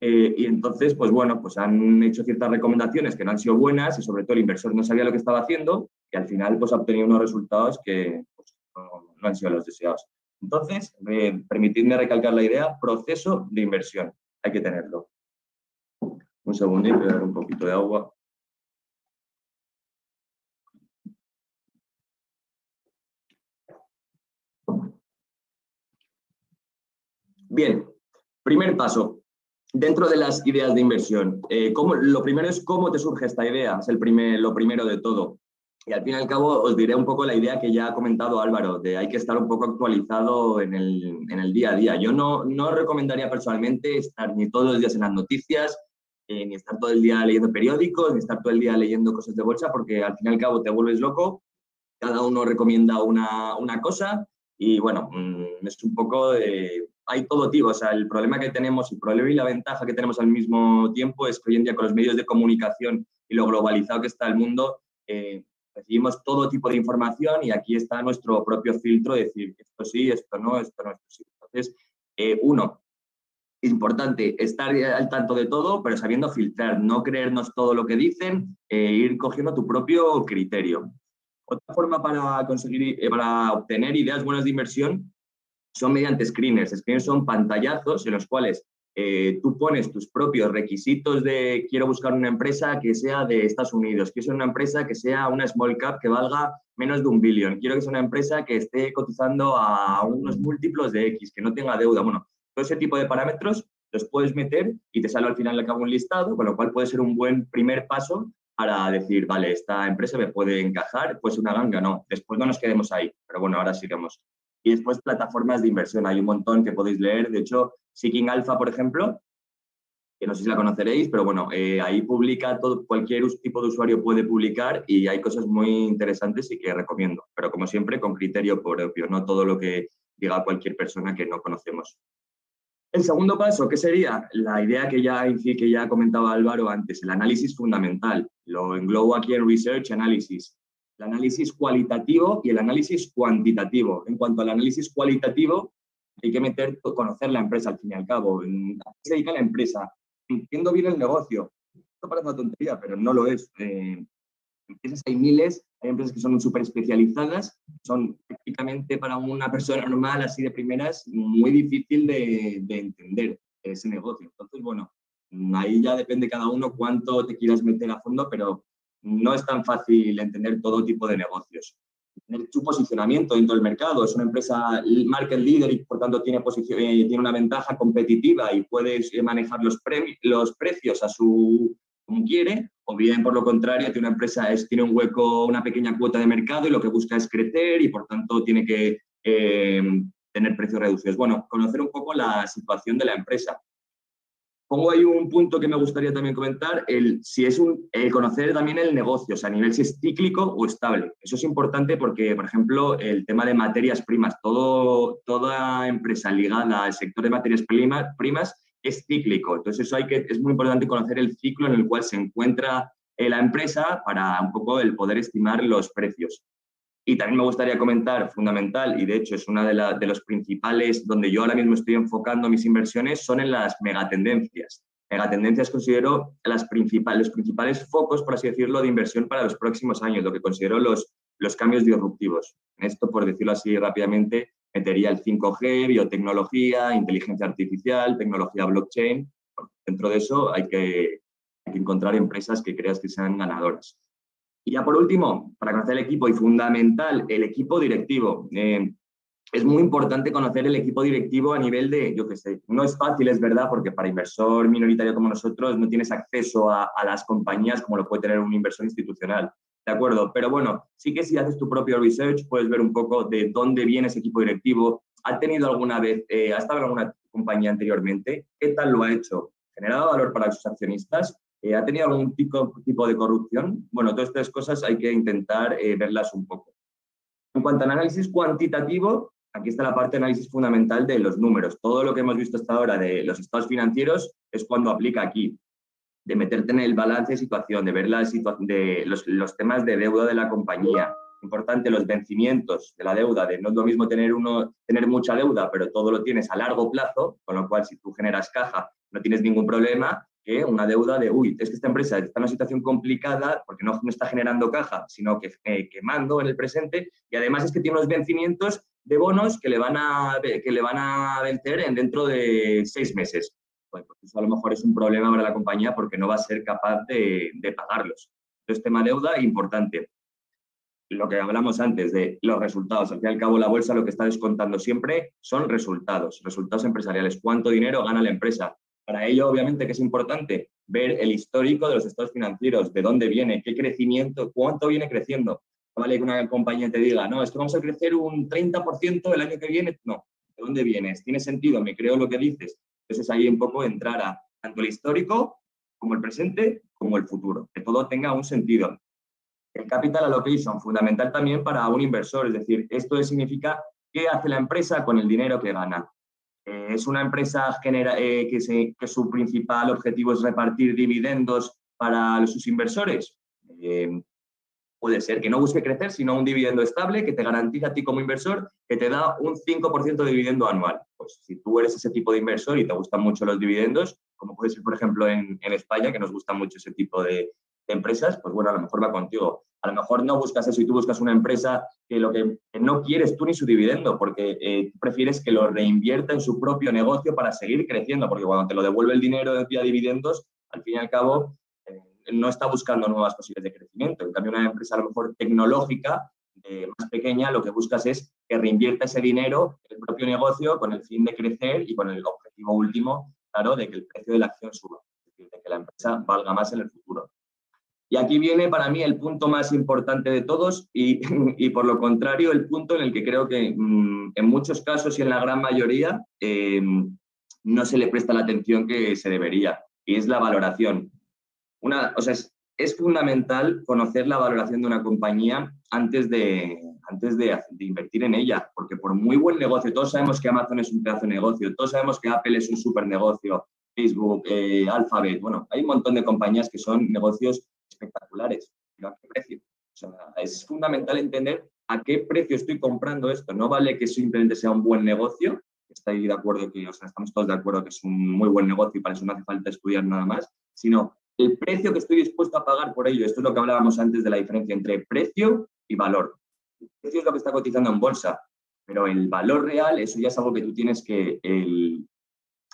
Eh, y entonces, pues bueno, pues han hecho ciertas recomendaciones que no han sido buenas y sobre todo el inversor no sabía lo que estaba haciendo y al final pues ha obtenido unos resultados que pues, no, han sido los deseados. Entonces, eh, permitidme recalcar la idea, proceso de inversión, hay que tenerlo. Un segundo voy a dar un poquito de agua. Bien, primer paso. Dentro de las ideas de inversión, eh, lo primero es cómo te surge esta idea, es el primer, lo primero de todo. Y al fin y al cabo os diré un poco la idea que ya ha comentado Álvaro, de hay que estar un poco actualizado en el, en el día a día. Yo no, no recomendaría personalmente estar ni todos los días en las noticias, eh, ni estar todo el día leyendo periódicos, ni estar todo el día leyendo cosas de bolsa, porque al fin y al cabo te vuelves loco, cada uno recomienda una, una cosa y bueno, mm, es un poco de hay todo tipo, o sea, el problema que tenemos, el problema y la ventaja que tenemos al mismo tiempo es que hoy en día con los medios de comunicación y lo globalizado que está el mundo, eh, recibimos todo tipo de información y aquí está nuestro propio filtro de decir esto sí, esto no, esto no, esto sí. Entonces, eh, uno, importante estar al tanto de todo, pero sabiendo filtrar, no creernos todo lo que dicen, e ir cogiendo tu propio criterio. Otra forma para conseguir, eh, para obtener ideas buenas de inversión son mediante screeners. Screeners son pantallazos en los cuales eh, tú pones tus propios requisitos de quiero buscar una empresa que sea de Estados Unidos, quiero ser una empresa que sea una small cap que valga menos de un billón, quiero que sea una empresa que esté cotizando a unos múltiplos de X, que no tenga deuda. Bueno, todo ese tipo de parámetros los puedes meter y te sale al final de cabo un listado, con lo cual puede ser un buen primer paso para decir, vale, esta empresa me puede encajar, pues una ganga, no. Después no nos quedemos ahí, pero bueno, ahora sigamos. Y después plataformas de inversión, hay un montón que podéis leer. De hecho, Seeking Alpha, por ejemplo, que no sé si la conoceréis, pero bueno, eh, ahí publica todo, cualquier tipo de usuario puede publicar y hay cosas muy interesantes y que recomiendo, pero como siempre con criterio propio, no todo lo que diga cualquier persona que no conocemos. El segundo paso, ¿qué sería? La idea que ya, que ya comentaba Álvaro antes, el análisis fundamental. Lo englobo aquí en Research Analysis el análisis cualitativo y el análisis cuantitativo. En cuanto al análisis cualitativo, hay que meter, conocer la empresa al fin y al cabo. ¿A qué se dedica la empresa? Entiendo bien el negocio. Esto parece una tontería, pero no lo es. Eh, empresas hay miles, hay empresas que son súper especializadas, son prácticamente para una persona normal, así de primeras, muy difícil de, de entender ese negocio. Entonces, bueno, Ahí ya depende cada uno cuánto te quieras meter a fondo, pero no es tan fácil entender todo tipo de negocios. Tener su posicionamiento dentro del mercado. Es una empresa market leader y por tanto tiene, posición, eh, tiene una ventaja competitiva y puedes eh, manejar los, precios a su como quiere, o bien por lo contrario, tiene una empresa es, tiene un hueco, una pequeña cuota de mercado y lo que busca es crecer y por tanto tiene que eh, tener precios reducidos. Bueno, conocer un poco la situación de la empresa. Pongo ahí un punto que me gustaría también comentar, el, si es un, conocer también el negocio, o sea, a nivel si es cíclico o estable. Eso es importante porque, por ejemplo, el tema de materias primas, todo, toda empresa ligada al sector de materias primas es cíclico. Entonces, eso hay que, es muy importante conocer el ciclo en el cual se encuentra eh, la empresa para un poco el poder estimar los precios. Y también me gustaría comentar, fundamental, y de hecho es de, de los principales donde yo ahora mismo estoy enfocando mis inversiones, son en las megatendencias. Megatendencias considero las principales, los principales focos, por así decirlo, de inversión para los próximos años, lo que considero los, los cambios disruptivos. En esto, por decirlo así rápidamente, metería el 5G, biotecnología, inteligencia artificial, tecnología blockchain. Dentro de eso hay que, hay que encontrar empresas que creas que sean ganadoras. Y ya por último, para conocer el equipo y fundamental, el equipo directivo. Eh, es muy importante conocer el equipo directivo a nivel de, yo qué sé, no es fácil, es verdad, porque para inversor minoritario como nosotros no tienes acceso a, las compañías como lo puede tener un inversor institucional. ¿De acuerdo? Pero bueno, sí que si haces tu propio research, puedes ver un poco de dónde viene ese equipo directivo. ¿Ha tenido alguna vez, eh, ha estado en alguna compañía anteriormente? ¿Qué tal lo ha hecho? ¿Generado valor para sus accionistas? Eh, ¿Ha tenido algún tipo, de corrupción? Bueno, todas estas cosas hay que intentar eh, verlas un poco. En cuanto al análisis cuantitativo, aquí está la parte de análisis fundamental de los números. Todo lo que hemos visto hasta ahora de los estados financieros es cuando aplica aquí, de meterte en el balance de situación, de ver la de los, los temas de deuda de la compañía, importante los vencimientos de la deuda, de no es lo mismo tener, uno, tener mucha deuda, pero todo lo tienes a largo plazo, con lo cual si tú generas caja no tienes ningún problema, que una deuda de, uy, es que esta empresa está en una situación complicada porque no, no está generando caja, sino que eh, quemando en el presente y además es que tiene unos vencimientos de bonos que le van a, que le van a vencer en dentro de seis meses. Pues eso a lo mejor es un problema para la compañía porque no va a ser capaz de, de pagarlos. Entonces, tema deuda importante. Lo que hablamos antes de los resultados. Al fin y al cabo, la bolsa lo que está descontando siempre son resultados, resultados empresariales. ¿Cuánto dinero gana la empresa? Para ello, obviamente, que es importante ver el histórico de los estados financieros, de dónde viene, qué crecimiento, cuánto viene creciendo. Vale que una compañía te diga, no, es que vamos a crecer un 30% el año que viene. No, ¿de dónde vienes? ¿Tiene sentido? ¿Me creo lo que dices? Entonces ahí un poco entrar a tanto el histórico como el presente como el futuro, que todo tenga un sentido. El capital allocation, fundamental también para un inversor, es decir, esto significa qué hace la empresa con el dinero que gana. Eh, es una empresa eh, que, su principal objetivo es repartir dividendos para sus inversores. Eh, puede ser que no busque crecer, sino un dividendo estable que te garantiza a ti como inversor que te da un 5% de dividendo anual. Pues si tú eres ese tipo de inversor y te gustan mucho los dividendos, como puede ser, por ejemplo, en, en España, que nos gusta mucho ese tipo de, empresas, pues bueno, a lo mejor va contigo. A lo mejor no buscas eso y tú buscas una empresa que lo que, no quieres tú ni su dividendo, porque eh, prefieres que lo reinvierta en su propio negocio para seguir creciendo, porque cuando te lo devuelve el dinero vía dividendos, al fin y al cabo eh, no está buscando nuevas posibilidades de crecimiento. En cambio, una empresa a lo mejor tecnológica, eh, más pequeña, lo que buscas es que reinvierta ese dinero en el propio negocio con el fin de crecer y con el objetivo último, claro, de que el precio de la acción suba, es decir, de que la empresa valga más en el futuro. Y aquí viene para mí el punto más importante de todos y, y por lo contrario el punto en el que creo que mm, en muchos casos y en la gran mayoría eh, no se le presta la atención que se debería y es la valoración. Una, o sea, es, es fundamental conocer la valoración de una compañía antes de, antes de, de, invertir en ella, porque por muy buen negocio, todos sabemos que Amazon es un pedazo de negocio, todos sabemos que Apple es un super negocio, Facebook, eh, Alphabet, bueno, hay un montón de compañías que son negocios espectaculares, pero ¿a qué precio? O sea, es fundamental entender a qué precio estoy comprando esto. No vale que simplemente sea un buen negocio, estoy de acuerdo que, o sea, estamos todos de acuerdo que es un muy buen negocio y para eso no hace falta estudiar nada más, sino el precio que estoy dispuesto a pagar por ello. Esto es lo que hablábamos antes de la diferencia entre precio y valor. El precio es lo que está cotizando en bolsa, pero el valor real, eso ya es algo que tú tienes que, el,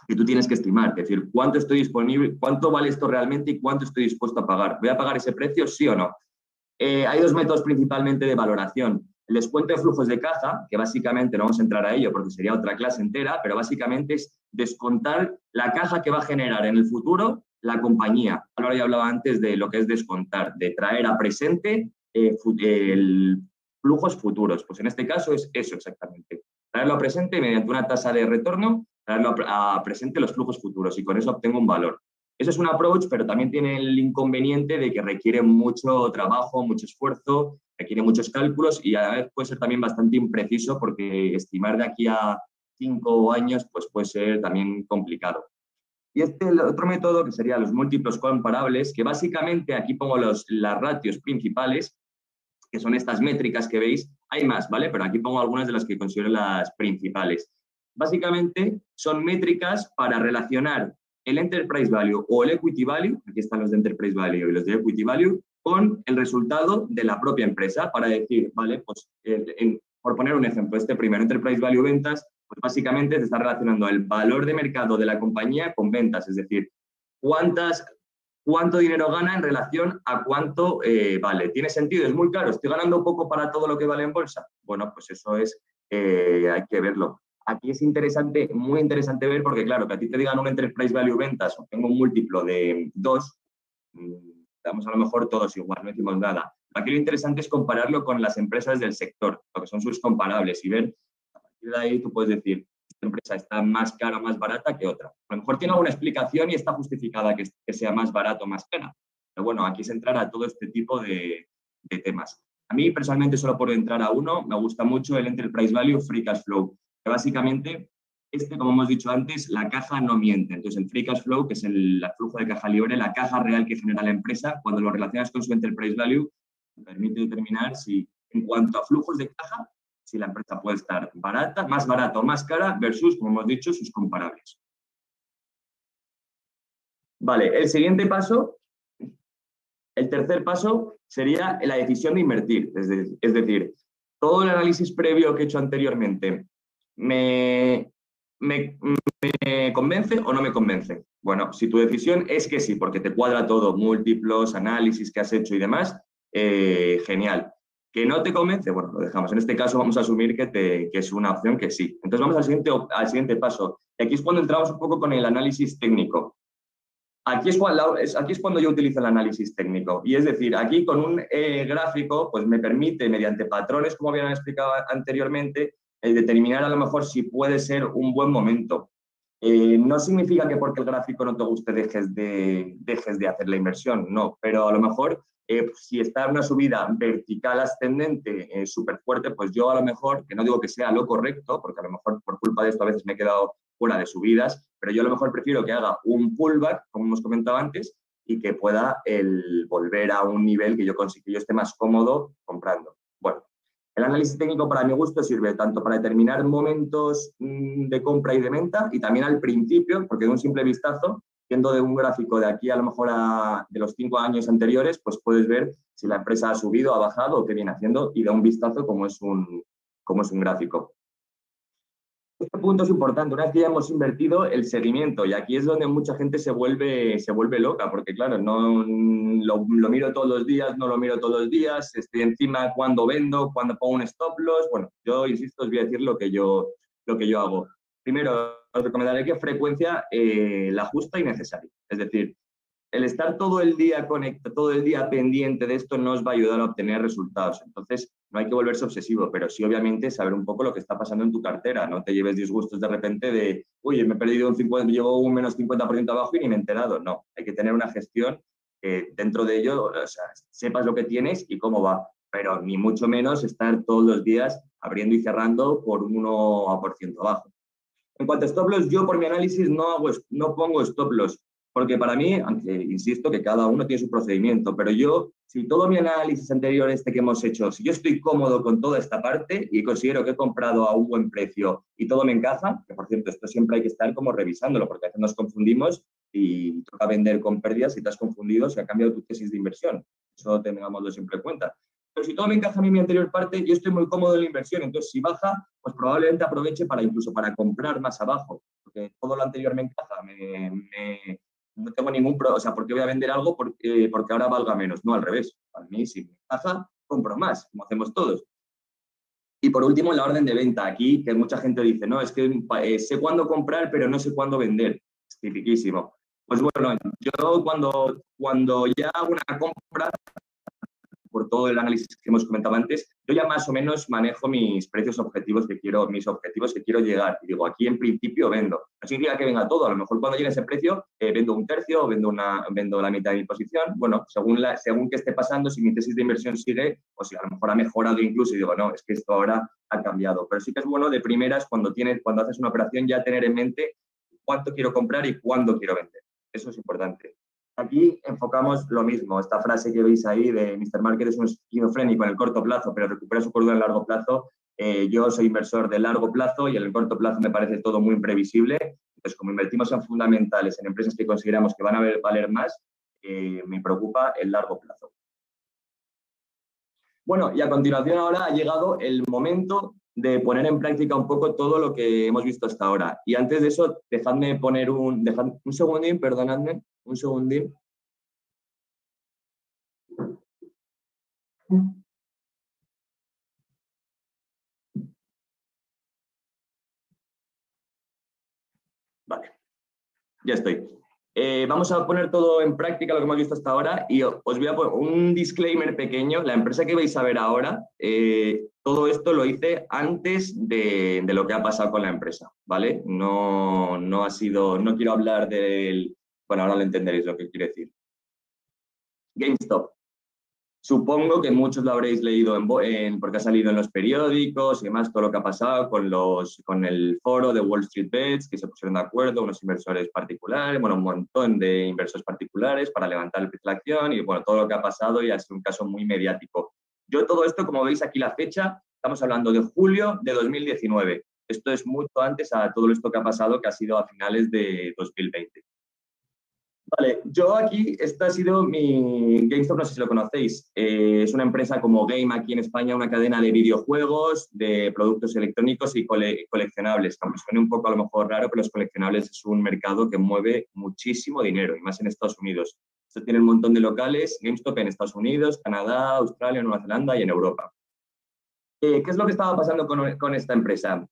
que tú tienes que estimar, es decir, cuánto estoy disponible, cuánto vale esto realmente y cuánto estoy dispuesto a pagar. ¿Voy a pagar ese precio, sí o no? Eh, hay dos métodos principalmente de valoración. El descuento de flujos de caja, que básicamente no vamos a entrar a ello porque sería otra clase entera, pero básicamente es descontar la caja que va a generar en el futuro la compañía. Ahora ya hablaba antes de lo que es descontar, de traer a presente eh, flujos futuros. Pues en este caso es eso exactamente. Traerlo a presente mediante una tasa de retorno, traerlo a presente los flujos futuros y con eso obtengo un valor. Eso es un approach, pero también tiene el inconveniente de que requiere mucho trabajo, mucho esfuerzo, requiere muchos cálculos y a la vez puede ser también bastante impreciso porque estimar de aquí a cinco años pues puede ser también complicado. Y este el otro método, que sería los múltiplos comparables, que básicamente aquí pongo los, las ratios principales, que son estas métricas que veis. Hay más, ¿vale? Pero aquí pongo algunas de las que considero las principales. Básicamente son métricas para relacionar el enterprise value o el equity value, aquí están los de enterprise value y los de equity value, con el resultado de la propia empresa para decir, vale, pues por poner un ejemplo, este primer enterprise value ventas, pues básicamente se está relacionando el valor de mercado de la compañía con ventas, es decir, cuántas, cuánto dinero gana en relación a cuánto eh, vale. ¿Tiene sentido? Es muy caro, estoy ganando poco para todo lo que vale en bolsa. Bueno, pues eso es, eh, hay que verlo. Aquí es interesante, muy interesante ver, porque claro, que a ti te digan un enterprise value ventas o tengo un múltiplo de dos, damos mm, a lo mejor todos igual, no decimos nada. Aquí lo interesante es compararlo con las empresas del sector, lo que son sus comparables y ver, a partir de ahí tú puedes decir, esta empresa está más cara o más barata que otra. A lo mejor tiene alguna explicación y está justificada que, sea más barato o más cara. Pero bueno, aquí es entrar a todo este tipo de, de temas. A mí personalmente, solo por entrar a uno, me gusta mucho el Enterprise Value Free Cash Flow básicamente, este, como hemos dicho antes, la caja no miente. Entonces, el free cash flow, que es el, flujo de caja libre, la caja real que genera la empresa, cuando lo relacionas con su enterprise value, permite determinar si, en cuanto a flujos de caja, si la empresa puede estar barata, más barata o más cara versus, como hemos dicho, sus comparables. Vale, el siguiente paso, el tercer paso sería la decisión de invertir. es decir, todo el análisis previo que he hecho anteriormente ¿me, me, convence o no me convence? Bueno, si tu decisión es que sí, porque te cuadra todo, múltiplos, análisis que has hecho y demás, eh, genial. ¿Que no te convence? Bueno, lo dejamos. En este caso vamos a asumir que, te, que es una opción que sí. Entonces vamos al siguiente, al siguiente paso. Y aquí es cuando entramos un poco con el análisis técnico. Aquí es, cuando, aquí es cuando yo utilizo el análisis técnico. Y es decir, aquí con un eh, gráfico, pues me permite, mediante patrones, como habían explicado anteriormente, el determinar a lo mejor si puede ser un buen momento. Eh, no significa que porque el gráfico no te guste dejes de, dejes de hacer la inversión, no, pero a lo mejor eh, si está en una subida vertical ascendente eh, súper fuerte, pues yo a lo mejor, que no digo que sea lo correcto, porque a lo mejor por culpa de esto a veces me he quedado fuera de subidas, pero yo a lo mejor prefiero que haga un pullback, como hemos comentado antes, y que pueda el volver a un nivel que yo, que yo esté más cómodo comprando. Bueno, el análisis técnico para mi gusto sirve tanto para determinar momentos mm, de compra y de venta y también al principio, porque de un simple vistazo, viendo de un gráfico de aquí a lo mejor a, de los cinco años anteriores, pues puedes ver si la empresa ha subido, ha bajado o qué viene haciendo y de un vistazo como es un, como es un gráfico. Este punto es importante. Una vez que ya hemos invertido, el seguimiento. Y aquí es donde mucha gente se vuelve, se vuelve loca, porque claro, no lo, miro todos los días, no lo miro todos los días, estoy encima cuando vendo, cuando pongo un stop loss. Bueno, yo insisto, os voy a decir lo que yo, lo que yo hago. Primero, os recomendaré que frecuencia eh, la justa y necesaria. Es decir, el estar todo el día conectado, todo el día pendiente de esto no os va a ayudar a obtener resultados. Entonces, no hay que volverse obsesivo, pero sí, obviamente, saber un poco lo que está pasando en tu cartera. No te lleves disgustos de repente de, uy, me he perdido un 50, llevo un menos 50% abajo y ni me he enterado. No, hay que tener una gestión que dentro de ello, o sea, sepas lo que tienes y cómo va, pero ni mucho menos estar todos los días abriendo y cerrando por un 1% abajo. En cuanto a stop loss, yo por mi análisis no, hago, no pongo stop loss. Porque para mí, aunque insisto que cada uno tiene su procedimiento, pero yo, si todo mi análisis anterior, este que hemos hecho, si yo estoy cómodo con toda esta parte y considero que he comprado a un buen precio y todo me encaja, que por cierto, esto siempre hay que estar como revisándolo, porque a veces nos confundimos y toca vender con pérdidas si te has confundido, si ha cambiado tu tesis de inversión. Eso tengámoslo siempre en cuenta. Pero si todo me encaja a mí mi anterior parte, yo estoy muy cómodo en la inversión. Entonces, si baja, pues probablemente aproveche para incluso para comprar más abajo porque todo lo anterior me encaja, no tengo ningún problema, o sea, ¿por qué voy a vender algo porque, porque ahora valga menos? No, al revés. A mí, si me encaja, compro más, como hacemos todos. Y por último, la orden de venta. Aquí, que mucha gente dice, no, es que eh, sé cuándo comprar, pero no sé cuándo vender. Es tipiquísimo. Pues bueno, yo cuando, cuando ya hago una compra, por todo el análisis que hemos comentado antes, yo ya más o menos manejo mis precios objetivos que quiero, mis objetivos que quiero llegar. Y digo, aquí en principio vendo. No significa que venga todo. A lo mejor cuando llegue ese precio, eh, vendo un tercio o vendo, una, vendo la mitad de mi posición. Bueno, según, la, según que esté pasando, si mi tesis de inversión sigue, o si a lo mejor ha mejorado incluso y digo, no, es que esto ahora ha cambiado. Pero sí que es bueno de primeras, cuando, tienes, cuando haces una operación, ya tener en mente cuánto quiero comprar y cuándo quiero vender. Eso es importante. Aquí enfocamos lo mismo, esta frase que veis ahí de Mr. Market es un esquizofrénico en el corto plazo, pero recupera su cordura en el largo plazo. Eh, yo soy inversor de largo plazo y en el corto plazo me parece todo muy imprevisible. Entonces, como invertimos en fundamentales, en empresas que consideramos que van a valer más, eh, me preocupa el largo plazo. Bueno, y a continuación ahora ha llegado el momento de poner en práctica un poco todo lo que hemos visto hasta ahora. Y antes de eso, dejadme poner un, un segundín, perdonadme, un segundín. Vale, ya estoy. Eh, vamos a poner todo en práctica lo que hemos visto hasta ahora y os voy a poner un disclaimer pequeño. La empresa que vais a ver ahora, eh, todo esto lo hice antes de, de, lo que ha pasado con la empresa, ¿vale? No, no ha sido, no quiero hablar del, bueno, ahora lo entenderéis lo que quiere decir. GameStop. Supongo que muchos lo habréis leído en, porque ha salido en los periódicos y demás, todo lo que ha pasado con, los, con el foro de Wall Street Bets, que se pusieron de acuerdo unos inversores particulares, bueno, un montón de inversores particulares para levantar el precio de la acción y bueno, todo lo que ha pasado y ha sido un caso muy mediático. Yo todo esto, como veis aquí la fecha, estamos hablando de julio de 2019. Esto es mucho antes a todo esto que ha pasado, que ha sido a finales de 2020. Vale, yo aquí, esta ha sido mi GameStop, no sé si lo conocéis. Eh, es una empresa como Game aquí en España, una cadena de videojuegos, de productos electrónicos y coleccionables. Aunque suene un poco a lo mejor raro, pero los coleccionables es un mercado que mueve muchísimo dinero, y más en Estados Unidos. Esto tiene un montón de locales, GameStop en Estados Unidos, Canadá, Australia, Nueva Zelanda y en Europa. Eh, ¿Qué es lo que estaba pasando con, con esta empresa?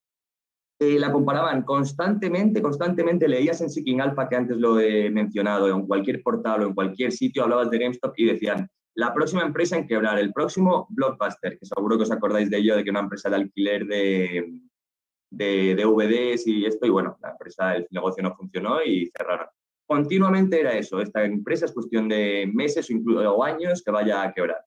Eh, la comparaban constantemente, constantemente, leías en Seeking Alpha, que antes lo he mencionado, en cualquier portal o en cualquier sitio hablabas de GameStop y decían, la próxima empresa en quebrar, el próximo Blockbuster, que seguro que os acordáis de ello, de que una empresa de alquiler de, de DVDs y esto, y bueno, la empresa, el negocio no funcionó y cerraron. Continuamente era eso, esta empresa es cuestión de meses o, incluso, o años que vaya a quebrar.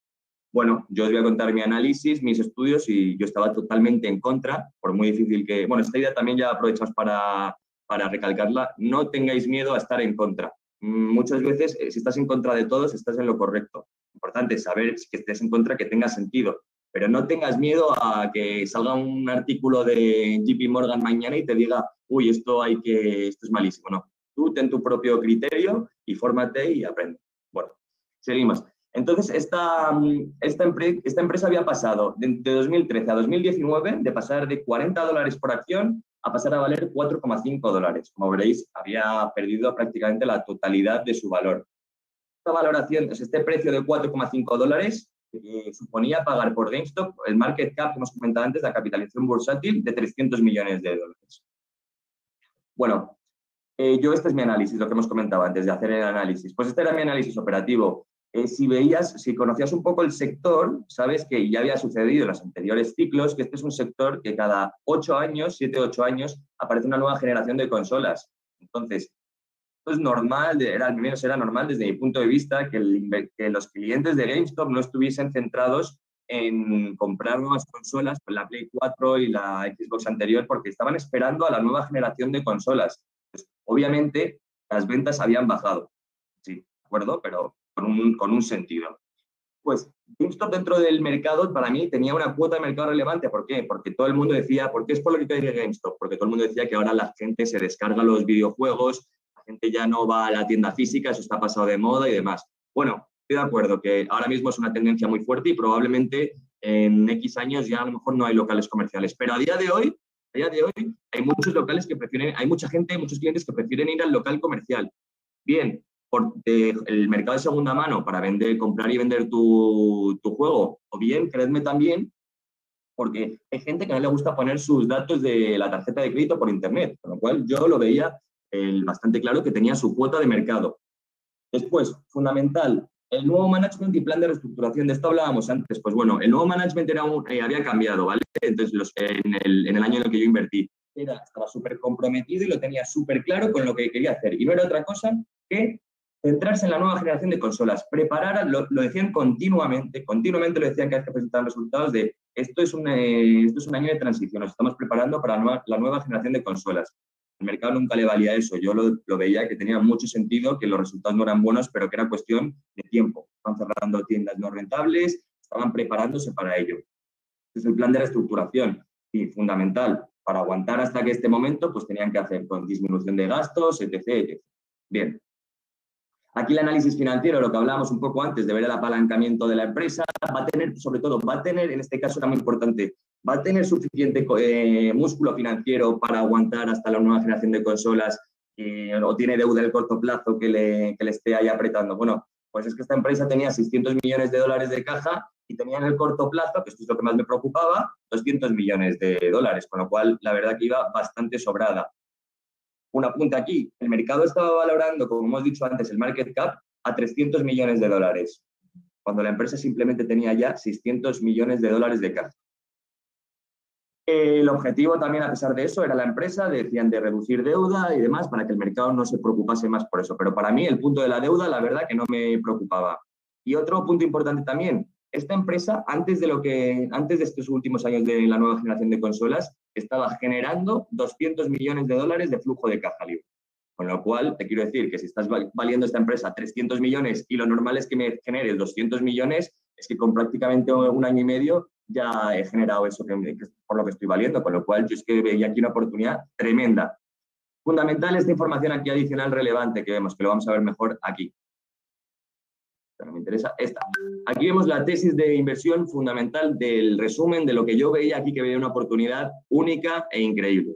Bueno, yo os voy a contar mi análisis, mis estudios y yo estaba totalmente en contra, por muy difícil que... Bueno, esta idea también ya aprovechamos para, para recalcarla. No tengáis miedo a estar en contra. Mm, muchas veces, eh, si estás en contra de todos, estás en lo correcto. Importante saber que estés en contra que tenga sentido. Pero no tengas miedo a que salga un artículo de JP Morgan mañana y te diga, uy, esto hay que, esto es malísimo. No, tú ten tu propio criterio y fórmate y aprende. Bueno, seguimos. Entonces, esta, esta, empresa había pasado de, 2013 a 2019 de pasar de 40 dólares por acción a pasar a valer 4,5 dólares. Como veréis, había perdido prácticamente la totalidad de su valor. Esta valoración, este precio de 4,5 dólares eh, suponía pagar por GameStop el market cap que hemos comentado antes, la capitalización bursátil de 300 millones de dólares. Bueno, eh, yo este es mi análisis, lo que hemos comentado antes de hacer el análisis. Pues este era mi análisis operativo. Eh, si veías, si conocías un poco el sector, sabes que ya había sucedido en los anteriores ciclos, que este es un sector que cada ocho años, siete, ocho años, aparece una nueva generación de consolas. Entonces, esto es normal, era, al menos era normal desde mi punto de vista, que, que los clientes de GameStop no estuviesen centrados en comprar nuevas consolas, pues la Play 4 y la Xbox anterior, porque estaban esperando a la nueva generación de consolas. Pues, obviamente, las ventas habían bajado, sí, ¿de acuerdo? Pero con un, sentido. Pues GameStop dentro del mercado para mí tenía una cuota de mercado relevante. ¿Por qué? Porque todo el mundo decía, ¿por qué es por lo que de GameStop? Porque todo el mundo decía que ahora la gente se descarga los videojuegos, la gente ya no va a la tienda física, eso está pasado de moda y demás. Bueno, estoy de acuerdo que ahora mismo es una tendencia muy fuerte y probablemente en X años ya a lo mejor no hay locales comerciales. Pero a día de hoy A día de hoy hay muchos locales que prefieren, hay mucha gente, muchos clientes que prefieren ir al local comercial. Bien, por el mercado de segunda mano para vender, comprar y vender tu, tu juego, o bien, creedme también, porque hay gente que no le gusta poner sus datos de la tarjeta de crédito por internet, con lo cual yo lo veía bastante claro que tenía su cuota de mercado. Después, fundamental, el nuevo management y plan de reestructuración. De esto hablábamos antes. Pues bueno, el nuevo management era eh, había cambiado, ¿vale? Entonces, los, en, el, en, el, año en el que yo invertí, era, estaba súper comprometido y lo tenía súper claro con lo que quería hacer. Y no era otra cosa que centrarse en la nueva generación de consolas. Preparar, lo, lo decían continuamente, continuamente lo decían cada vez que presentaban resultados de esto es, un, eh, esto es un año de transición, nos estamos preparando para la nueva generación de consolas. El mercado nunca le valía eso. Yo lo, veía que tenía mucho sentido, que los resultados no eran buenos, pero que era cuestión de tiempo. Estaban cerrando tiendas no rentables, estaban preparándose para ello. Es el plan de reestructuración y fundamental. Para aguantar hasta que este momento, pues tenían que hacer con disminución de gastos, etc. etc. Bien, Aquí el análisis financiero, lo que hablábamos un poco antes de ver el apalancamiento de la empresa, va a tener, sobre todo, va a tener, en este caso era muy importante, va a tener suficiente eh, músculo financiero para aguantar hasta la nueva generación de consolas eh, o tiene deuda el corto plazo que le, que le esté ahí apretando. Bueno, pues es que esta empresa tenía 600 millones de dólares de caja y tenía en el corto plazo, que esto es lo que más me preocupaba, 200 millones de dólares, con lo cual la verdad que iba bastante sobrada un apunte aquí, el mercado estaba valorando, como hemos dicho antes, el market cap a 300 millones de dólares, cuando la empresa simplemente tenía ya 600 millones de dólares de caja. El objetivo también, a pesar de eso, era la empresa, decían de reducir deuda y demás para que el mercado no se preocupase más por eso. Pero para mí el punto de la deuda, la verdad que no me preocupaba. Y otro punto importante también, esta empresa, antes de, lo que, antes de estos últimos años de la nueva generación de consolas, estaba generando 200 millones de dólares de flujo de caja libre. Con lo cual, te quiero decir que si estás valiendo esta empresa 300 millones y lo normal es que me genere 200 millones, es que con prácticamente un año y medio ya he generado eso que, por lo que estoy valiendo. Con lo cual, yo es que veía aquí una oportunidad tremenda. Fundamental esta información aquí adicional relevante que vemos, que lo vamos a ver mejor aquí me interesa, esta. Aquí vemos la tesis de inversión fundamental del resumen de lo que yo veía aquí, que veía una oportunidad única e increíble.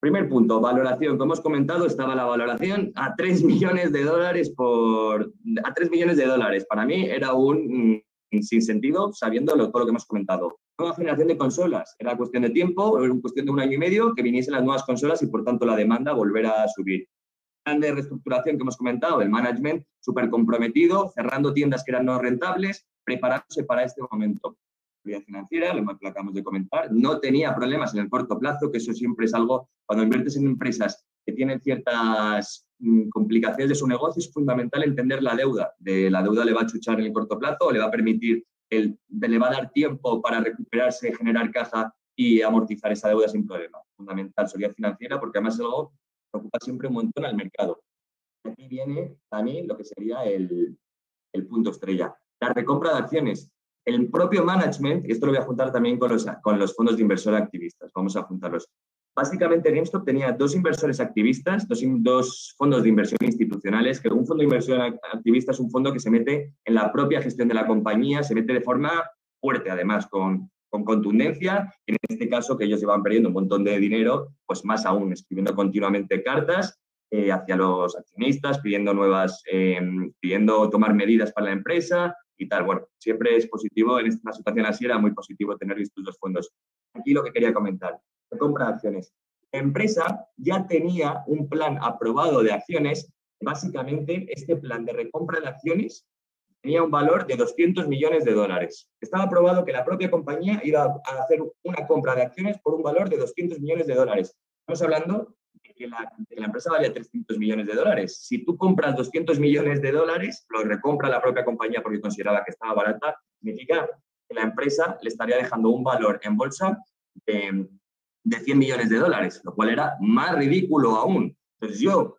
Primer punto, valoración. Como hemos comentado, estaba la valoración a 3 millones de dólares por... a 3 millones de dólares. Para mí era un mm, sin sabiendo todo lo que hemos comentado. Nueva generación de consolas. Era cuestión de tiempo, era cuestión de un año y medio que viniesen las nuevas consolas y por tanto la demanda volver a subir de reestructuración que hemos comentado, el management súper comprometido, cerrando tiendas que eran no rentables, preparándose para este momento. La financiera, lo que acabamos de comentar, no tenía problemas en el corto plazo, que eso siempre es algo, cuando inviertes en empresas que tienen ciertas mm, complicaciones de su negocio, es fundamental entender la deuda. De la deuda le va a chuchar en el corto plazo, o le va a permitir, el, le va a dar tiempo para recuperarse, generar caja y amortizar esa deuda sin problema. Fundamental, solidez financiera, porque además es algo preocupa siempre un montón al mercado. Aquí viene también lo que sería el, el punto estrella, la recompra de acciones. El propio management, y esto lo voy a juntar también con los, con los fondos de inversor activistas, vamos a juntarlos. Básicamente GameStop tenía dos inversores activistas, dos, dos, fondos de inversión institucionales, que un fondo de inversión activista es un fondo que se mete en la propia gestión de la compañía, se mete de forma fuerte además, con, con contundencia. En este caso, que ellos iban perdiendo un montón de dinero, pues más aún, escribiendo continuamente cartas eh, hacia los accionistas, pidiendo nuevas, eh, pidiendo tomar medidas para la empresa y tal. Bueno, siempre es positivo, en esta situación así era muy positivo tener estos dos fondos. Aquí lo que quería comentar, la compra de acciones. La empresa ya tenía un plan aprobado de acciones, básicamente este plan de recompra de acciones tenía un valor de 200 millones de dólares. Estaba aprobado que la propia compañía iba a hacer una compra de acciones por un valor de 200 millones de dólares. Estamos hablando de que la, empresa valía 300 millones de dólares. Si tú compras 200 millones de dólares, lo recompra la propia compañía porque consideraba que estaba barata, significa que la empresa le estaría dejando un valor en bolsa de, de 100 millones de dólares, lo cual era más ridículo aún. Entonces yo,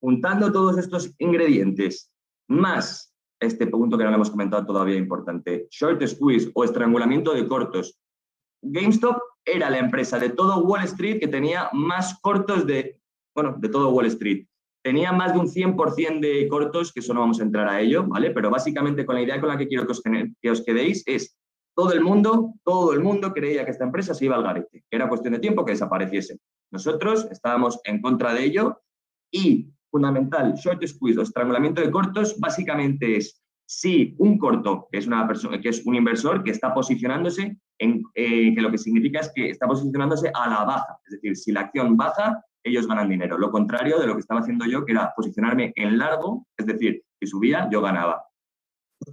juntando todos estos ingredientes, más este punto que no le hemos comentado todavía importante. Short squeeze o estrangulamiento de cortos. GameStop era la empresa de todo Wall Street que tenía más cortos de, bueno, de todo Wall Street. Tenía más de un 100% de cortos, que eso no vamos a entrar a ello, ¿vale? Pero básicamente con la idea con la que quiero que os, que os quedéis es todo el mundo, todo el mundo creía que esta empresa se iba al garete, que era cuestión de tiempo que desapareciese. Nosotros estábamos en contra de ello y fundamental, short squeeze o estrangulamiento de cortos, básicamente es si un corto, es, una persona, que es un inversor que está posicionándose, en, eh, que lo que significa es que está posicionándose a la baja. Es decir, si la acción baja, ellos ganan dinero. Lo contrario de lo que estaba haciendo yo, que era posicionarme en largo, es decir, si subía, yo ganaba.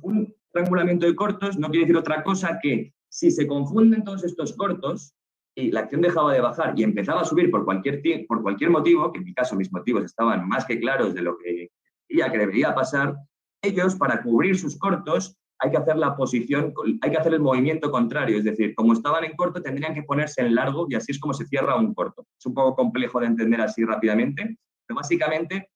Un estrangulamiento de cortos no quiere decir otra cosa que si se confunden todos estos cortos, y la acción dejaba de bajar y empezaba a subir por cualquier, por cualquier motivo, que en mi caso mis motivos estaban más que claros de lo que creía que debería pasar, ellos para cubrir sus cortos hay que hacer la posición, hay que hacer el movimiento contrario, es decir, como estaban en corto tendrían que ponerse en largo y así es como se cierra un corto. Es un poco complejo de entender así rápidamente, pero básicamente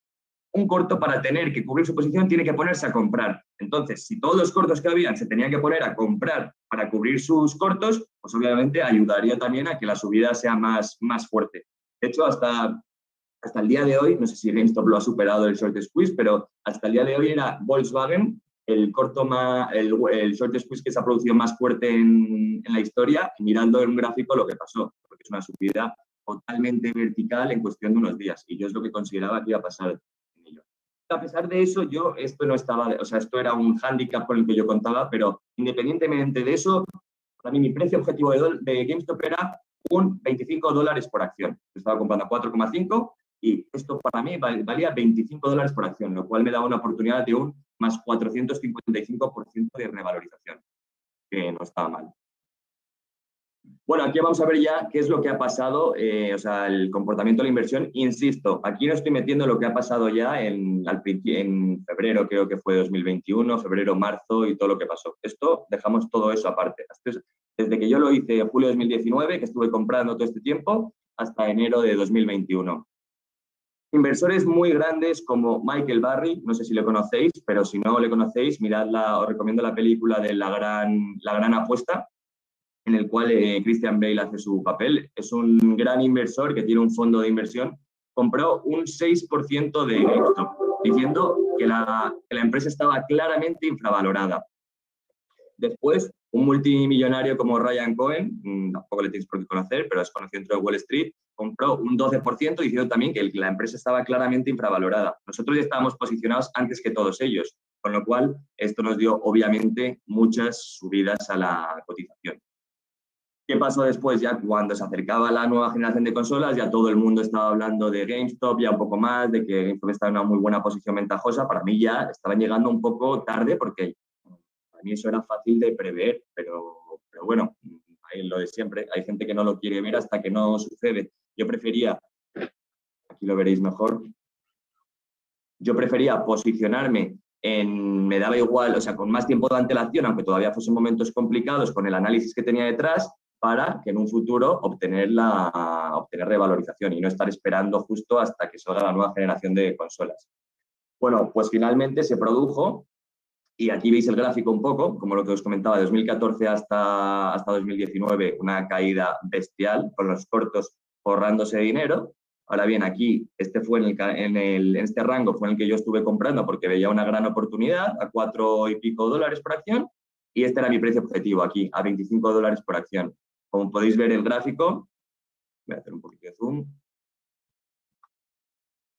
un corto para tener que cubrir su posición tiene que ponerse a comprar. Entonces, si todos los cortos que habían se tenían que poner a comprar para cubrir sus cortos, pues obviamente ayudaría también a que la subida sea más, más fuerte. De hecho, hasta, hasta el día de hoy, no sé si GameStop lo ha superado el short squeeze, pero hasta el día de hoy era Volkswagen el corto más, el, short squeeze que se ha producido más fuerte en, en la historia, mirando en un gráfico lo que pasó, porque es una subida totalmente vertical en cuestión de unos días. Y yo es lo que consideraba que iba a pasar a pesar de eso, yo esto no estaba, o sea, esto era un hándicap con el que yo contaba, pero independientemente de eso, para mí mi precio objetivo de, GameStop era un 25 dólares por acción. estaba comprando a 4,5 y esto para mí valía 25 dólares por acción, lo cual me daba una oportunidad de un más 455% de revalorización, que no estaba mal. Bueno, aquí vamos a ver ya qué es lo que ha pasado, eh, o sea, el comportamiento de la inversión. Insisto, aquí no estoy metiendo lo que ha pasado ya en, febrero, creo que fue 2021, febrero, marzo y todo lo que pasó. Esto dejamos todo eso aparte. Desde que yo lo hice en julio de 2019, que estuve comprando todo este tiempo, hasta enero de 2021. Inversores muy grandes como Michael Barry, no sé si le conocéis, pero si no le conocéis, miradla, os recomiendo la película de La Gran, la gran Apuesta, en el cual eh, Christian Bale hace su papel. Es un gran inversor que tiene un fondo de inversión. Compró un 6% de GameStop, diciendo que la, que la empresa estaba claramente infravalorada. Después, un multimillonario como Ryan Cohen, mm, tampoco le tienes por qué conocer, pero es conocido dentro de Wall Street, compró un 12% diciendo también que la empresa estaba claramente infravalorada. Nosotros ya estábamos posicionados antes que todos ellos, con lo cual esto nos dio obviamente muchas subidas a la cotización. ¿Qué pasó después? Ya cuando se acercaba la nueva generación de consolas, ya todo el mundo estaba hablando de GameStop, ya un poco más, de que GameStop estaba en una muy buena posición ventajosa. Para mí ya estaban llegando un poco tarde porque para mí eso era fácil de prever, pero, pero bueno, hay lo de siempre. Hay gente que no lo quiere ver hasta que no sucede. Yo prefería, aquí lo veréis mejor, yo prefería posicionarme en, me daba igual, o sea, con más tiempo de antelación, aunque todavía fuesen momentos complicados con el análisis que tenía detrás, para que en un futuro obtener, la, obtener revalorización y no estar esperando justo hasta que salga la nueva generación de consolas. Bueno, pues finalmente se produjo y aquí veis el gráfico un poco, como lo que os comentaba, de 2014 hasta, hasta 2019, una caída bestial con los cortos ahorrándose dinero. Ahora bien, aquí, este fue en, el, en, el, en este rango fue en el que yo estuve comprando porque veía una gran oportunidad a cuatro y pico dólares por acción y este era mi precio objetivo aquí, a 25 dólares por acción. Como podéis ver el gráfico, voy a hacer un poquito de zoom.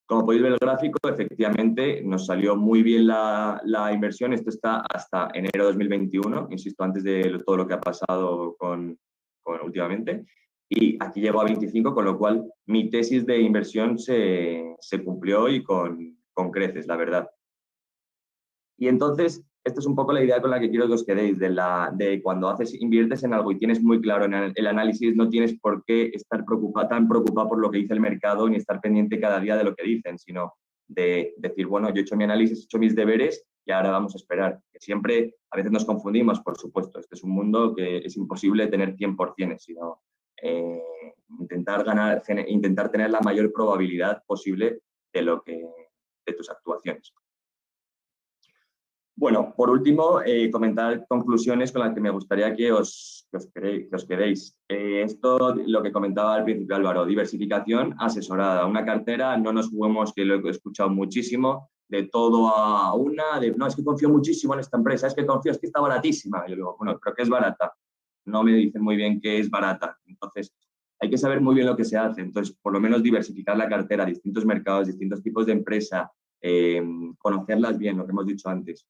Como podéis ver el gráfico, efectivamente nos salió muy bien la, inversión. Esto está hasta enero de 2021, insisto, antes de todo lo que ha pasado con, últimamente. Y aquí llegó a 25, con lo cual mi tesis de inversión se, cumplió y con, con creces, la verdad. Y entonces, esta es un poco la idea con la que quiero que os quedéis, de, la, de cuando haces, inviertes en algo y tienes muy claro en el, análisis, no tienes por qué estar preocupado, tan preocupado por lo que dice el mercado ni estar pendiente cada día de lo que dicen, sino de decir, bueno, yo he hecho mi análisis, he hecho mis deberes y ahora vamos a esperar. Que siempre, a veces nos confundimos, por supuesto, este es un mundo que es imposible tener 100%, sino eh, intentar, ganar, intentar tener la mayor probabilidad posible de, lo que, de tus actuaciones. Bueno, por último, eh, comentar conclusiones con las que me gustaría que os, os, quedéis. Eh, esto, lo que comentaba al principio Álvaro, diversificación asesorada. Una cartera, no nos juguemos, que lo he escuchado muchísimo, de todo a una, de no, es que confío muchísimo en esta empresa, es que confío, es que está baratísima. yo digo, bueno, creo que es barata. no me dicen muy bien qué es barata. Entonces, hay que saber muy bien lo que se hace. Entonces, por lo menos diversificar la cartera, distintos mercados, distintos tipos de empresa, eh, conocerlas bien, lo que hemos dicho antes.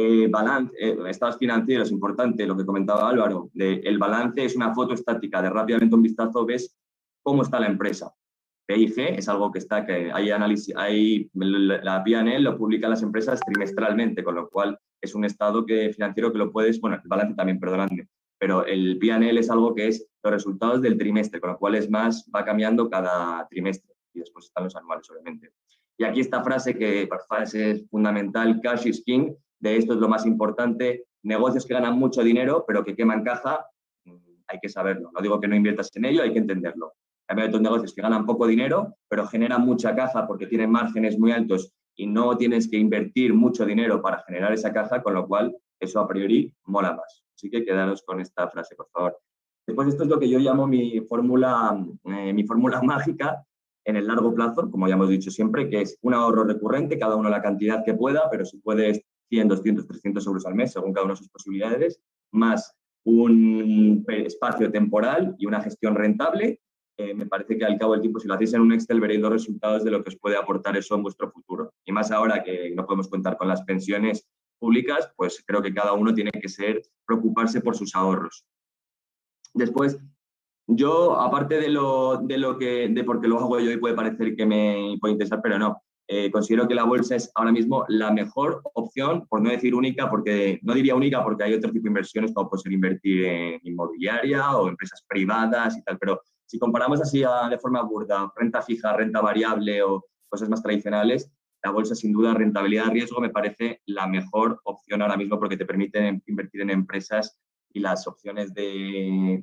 Eh, balance, eh, estados financieros, importante, lo que comentaba Álvaro, el balance es una foto estática, de rápidamente un vistazo ves cómo está la empresa. PIG es algo que está, que hay análisis, hay, la PNL lo publican las empresas trimestralmente, con lo cual es un estado que, financiero que lo puedes, bueno, el balance también, perdonadme, pero el PNL es algo que es los resultados del trimestre, con lo cual es más, va cambiando cada trimestre y después están los anuales, obviamente. Y aquí esta frase que para es fundamental, cash is king, de esto es lo más importante, negocios que ganan mucho dinero pero que queman caja, mm, hay que saberlo. No digo que no inviertas en ello, hay que entenderlo. Hay otros negocios que ganan poco dinero, pero generan mucha caja porque tienen márgenes muy altos y no tienes que invertir mucho dinero para generar esa caja, con lo cual eso a priori mola más. Así que quedaros con esta frase, por favor. Después esto es lo que yo llamo mi fórmula, eh, mi fórmula mágica en el largo plazo, como ya hemos dicho siempre, que es un ahorro recurrente, cada uno la cantidad que pueda, pero si puedes 100, 200, 300 euros al mes, según cada una de sus posibilidades, más un espacio temporal y una gestión rentable, eh, me parece que al cabo del tiempo, si lo hacéis en un Excel, veréis los resultados de lo que os puede aportar eso en vuestro futuro. Y más ahora que no podemos contar con las pensiones públicas, pues creo que cada uno tiene que ser preocuparse por sus ahorros. Después, yo, aparte de lo, de lo que, de porque lo hago yo y puede parecer que me puede interesar, pero no, eh, considero que la bolsa es ahora mismo la mejor opción, por no decir única, porque no diría única porque hay otro tipo de inversiones como puede ser invertir en inmobiliaria o empresas privadas y tal, pero si comparamos así de forma burda, renta fija, renta variable o cosas más tradicionales, la bolsa sin duda rentabilidad riesgo me parece la mejor opción ahora mismo porque te permite invertir en empresas y las opciones de,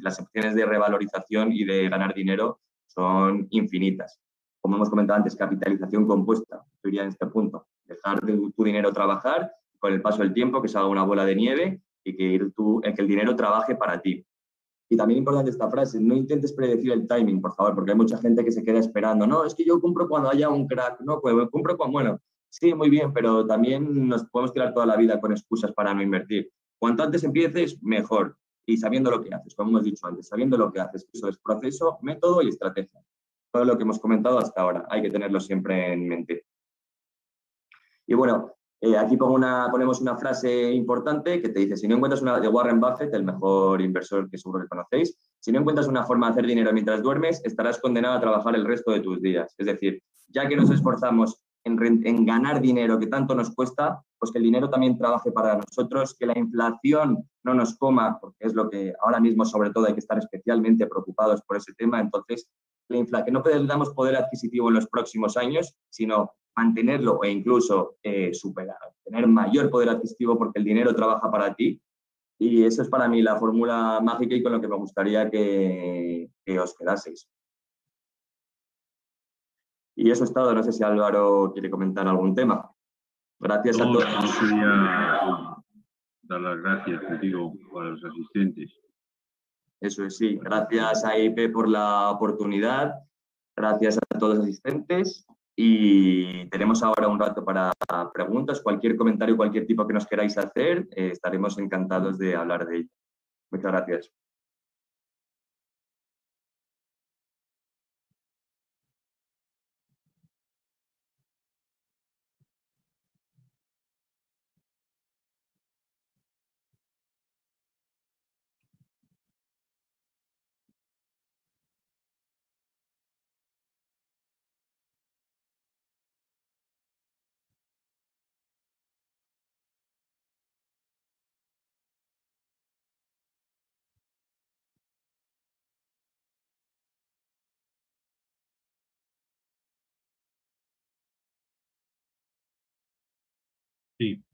las opciones de revalorización y de ganar dinero son infinitas como hemos comentado antes, capitalización compuesta, yo diría en este punto, dejar tu dinero trabajar con el paso del tiempo, que se haga una bola de nieve y que, el dinero trabaje para ti. Y también importante esta frase, no intentes predecir el timing, por favor, porque hay mucha gente que se queda esperando, no, es que yo compro cuando haya un crack, no, pues compro cuando, bueno, sí, muy bien, pero también nos podemos quedar toda la vida con excusas para no invertir. Cuanto antes empieces, mejor. Y sabiendo lo que haces, como hemos dicho antes, sabiendo lo que haces, eso es proceso, método y estrategia todo lo que hemos comentado hasta ahora. Hay que tenerlo siempre en mente. Y bueno, eh, aquí ponemos una frase importante que te dice, si no encuentras una, de Warren Buffett, el mejor inversor que seguro que conocéis, si no encuentras una forma de hacer dinero mientras duermes, estarás condenado a trabajar el resto de tus días. Es decir, ya que nos esforzamos en ganar dinero que tanto nos cuesta, pues que el dinero también trabaje para nosotros, que la inflación no nos coma, porque es lo que ahora mismo sobre todo hay que estar especialmente preocupados por ese tema. Entonces, que no perdamos poder adquisitivo en los próximos años, sino mantenerlo e incluso eh, superar, tener mayor poder adquisitivo porque el dinero trabaja para ti. Y eso es para mí la fórmula mágica y con lo que me gustaría que, os quedaseis. Y eso es todo. No sé si Álvaro quiere comentar algún tema. Gracias a todos. dar las gracias, te digo, a los asistentes. Eso es, sí. Gracias a IP por la oportunidad. Gracias a todos los asistentes. Y tenemos ahora un rato para preguntas. Cualquier comentario, cualquier tipo que nos queráis hacer, eh, estaremos encantados de hablar de ello. Muchas gracias. Sí.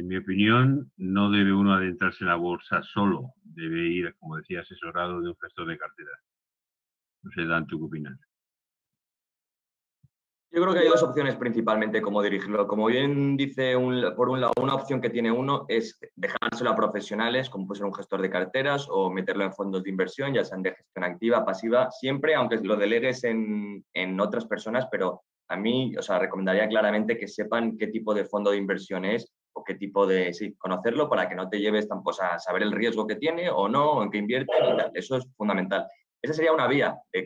En mi opinión, no debe uno adentrarse en la bolsa solo, debe ir, como decía, asesorado de un gestor de cartera. No sé, Dante, ¿qué opinas? Yo creo que hay dos opciones principalmente como dirigirlo. Como bien dice, por un lado, una opción que tiene uno es dejárselo a profesionales, como puede ser un gestor de carteras o meterlo en fondos de inversión, ya sean de gestión activa, pasiva, siempre, aunque lo delegues en, en otras personas, pero a mí, o sea, recomendaría claramente que sepan qué tipo de fondo de inversión es o qué tipo de, sí, conocerlo para que no te lleves tampoco pues, a saber el riesgo que tiene o no, en qué invierte, eso es fundamental. Esa sería una vía de,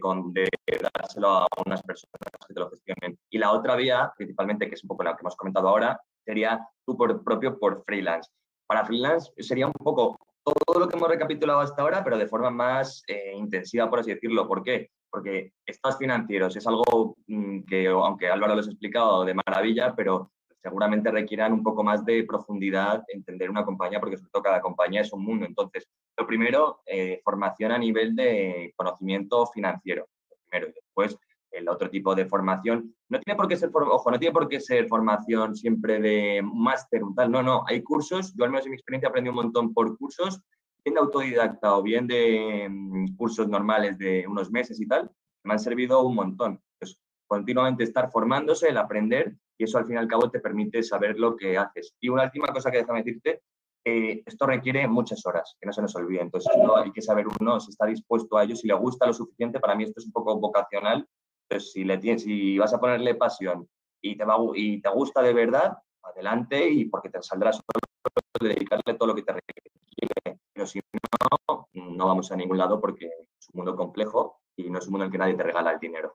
dárselo a unas personas que te lo gestionen. Y la otra vía, principalmente, que es un poco la que hemos comentado ahora, sería tú por propio por freelance. Para freelance sería un poco todo lo que hemos recapitulado hasta ahora, pero de forma más eh, intensiva, por así decirlo. ¿Por qué? Porque estados financieros es algo mm, que, aunque Álvaro les ha explicado de maravilla, pero seguramente requieran un poco más de profundidad entender una compañía, porque sobre todo cada compañía es un mundo. Entonces, lo primero, eh, formación a nivel de conocimiento financiero. primero, y después, el otro tipo de formación. No tiene por qué ser, ojo, no tiene por qué ser formación siempre de máster tal. No, no, hay cursos. Yo al menos en mi experiencia aprendí un montón por cursos, bien de autodidacta o bien de mm, cursos normales de unos meses y tal. Me han servido un montón. Continuamente estar formándose, el aprender y eso al fin y al cabo te permite saber lo que haces. Y una última cosa que déjame decirte, eh, esto requiere muchas horas, que no se nos olvide. Entonces, hay que saber uno si está dispuesto a ello, si le gusta lo suficiente. Para mí esto es un poco vocacional. Entonces, si, le tienes, si vas a ponerle pasión y te, va, y te gusta de verdad, adelante y porque te saldrás solo dedicarle todo lo que te requiere. Pero si no, no vamos a ningún lado porque es un mundo complejo y no es un mundo en el que nadie te regala el dinero.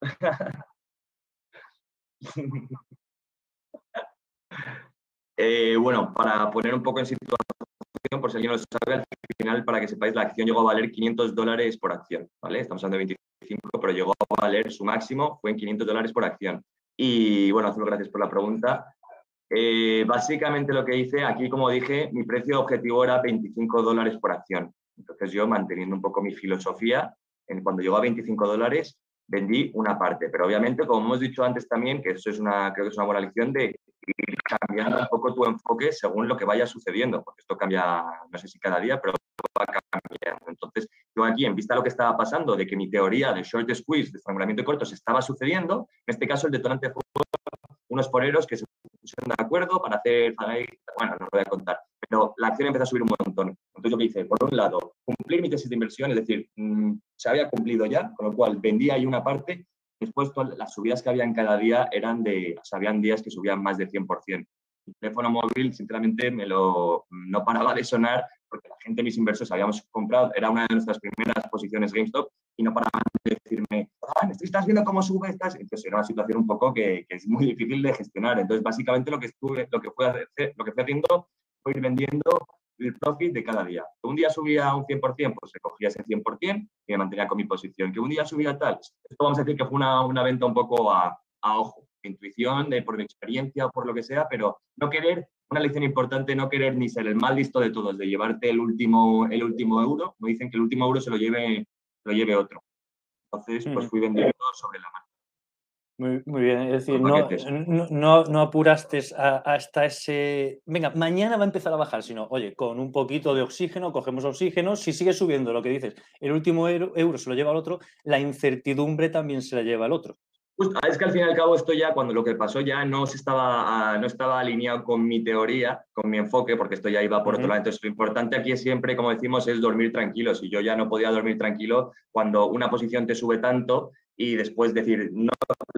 Eh, bueno, para poner un poco en situación, por si alguien lo sabe, al final, para que sepáis, la acción llegó a valer 500 dólares por acción, ¿vale? Estamos hablando de 25, pero llegó a valer su máximo, fue en 500 dólares por acción. Y bueno, Azul, gracias por la pregunta. Eh, básicamente lo que hice, aquí como dije, mi precio objetivo era 25 dólares por acción. Entonces yo, manteniendo un poco mi filosofía, en, cuando llegó a 25 dólares, vendí una parte. Pero obviamente, como hemos dicho antes también, que eso es una, creo que es una buena lección de ir cambiando un poco tu enfoque según lo que vaya sucediendo, porque esto cambia, no sé si cada día, pero va cambiando. Entonces, yo aquí, en vista de lo que estaba pasando, de que mi teoría de short squeeze, de estrangulamiento de cortos, estaba sucediendo, en este caso el detonante fue unos poreros que se pusieron de acuerdo para hacer, bueno, no lo voy a contar, pero la acción empezó a subir un montón. Entonces yo que hice, por un lado, cumplir mi tesis de inversión, es decir, mm, se había cumplido ya, con lo cual vendía ahí una parte, después las subidas que habían cada día eran de, o sea, habían días que subían más de 100%. El teléfono móvil, sinceramente, me lo, no paraba de sonar porque la gente, mis inversores, habíamos comprado, era una de nuestras primeras posiciones GameStop y no paraban de decirme, ah, estás viendo cómo sube estas. Entonces era una situación un poco que, que, es muy difícil de gestionar. Entonces, básicamente lo que, estuve, lo que, fue hacer, lo que fui haciendo fue ir vendiendo el profit de cada día. Que un día subía un 100%, pues recogía ese 100% y me mantenía con mi posición. Que un día subía tal, esto vamos a decir que fue una, una venta un poco a, a ojo, intuición, de, por mi experiencia o por lo que sea, pero no querer, una lección importante, no querer ni ser el más listo de todos, de llevarte el último, el último euro. Me dicen que el último euro se lo lleve, lo lleve otro. Entonces, pues fui vendiendo sobre la mano. Muy, muy, bien, es decir, no, no, no, apuraste hasta ese, venga, mañana va a empezar a bajar, sino, oye, con un poquito de oxígeno, cogemos oxígeno, si sigue subiendo lo que dices, el último euro, euro se lo lleva al otro, la incertidumbre también se la lleva al otro. Pues, es que al fin y al cabo esto ya, cuando lo que pasó ya no, se estaba, ah, no estaba alineado con mi teoría, con mi enfoque, porque esto ya iba por otro lado. Entonces, lo importante aquí es siempre, como decimos, es dormir tranquilo. Si yo ya no podía dormir tranquilo cuando una posición te sube tanto y después decir, no,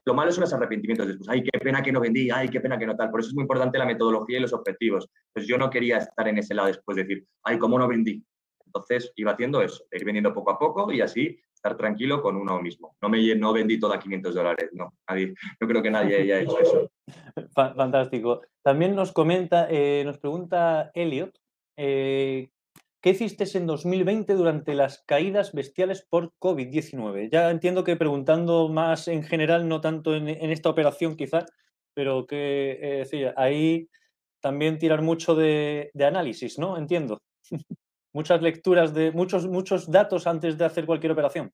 lo malo son los arrepentimientos después, ay, qué pena que no vendí, ay, qué pena que no tal. Por eso es muy importante la metodología y los objetivos. Pues yo no quería estar en ese lado después, de decir, ay, ¿cómo no vendí? Entonces iba haciendo eso, ir vendiendo poco a poco y así estar tranquilo con uno mismo. No me no vendí todo a 500 dólares, no. No creo que nadie haya hecho eso. Fantástico. También nos comenta, eh, nos pregunta Elliot, eh, ¿qué hiciste en 2020 durante las caídas bestiales por COVID-19? Ya entiendo que preguntando más en general, no tanto en, esta operación quizás, pero que eh, ahí también tirar mucho de, de análisis, ¿no? Entiendo. muchas lecturas de muchos, muchos datos antes de hacer cualquier operación.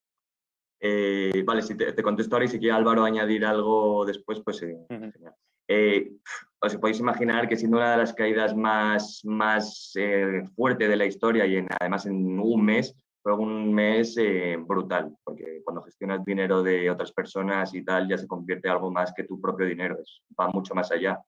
Eh, vale, si te, contesto ahora y si quiere Álvaro añadir algo después, pues eh, eh, os podéis imaginar que siendo una de las caídas más, más fuerte de la historia y además en un mes, fue un mes brutal, porque cuando gestionas dinero de otras personas y tal, ya se convierte en algo más que tu propio dinero, es, va mucho más allá.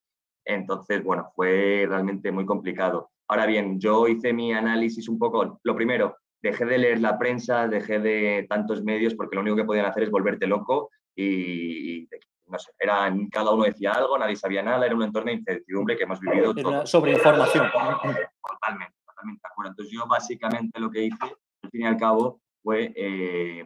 Entonces, bueno, fue realmente muy complicado. Ahora bien, yo hice mi análisis un poco, lo primero, dejé de leer la prensa, dejé de tantos medios porque lo único que podían hacer es volverte loco y, no sé, era, cada uno decía algo, nadie sabía nada, era un entorno de incertidumbre que hemos vivido. Todos. Sobre información. Totalmente, totalmente de acuerdo. Entonces yo básicamente lo que hice, al fin y al cabo, fue eh,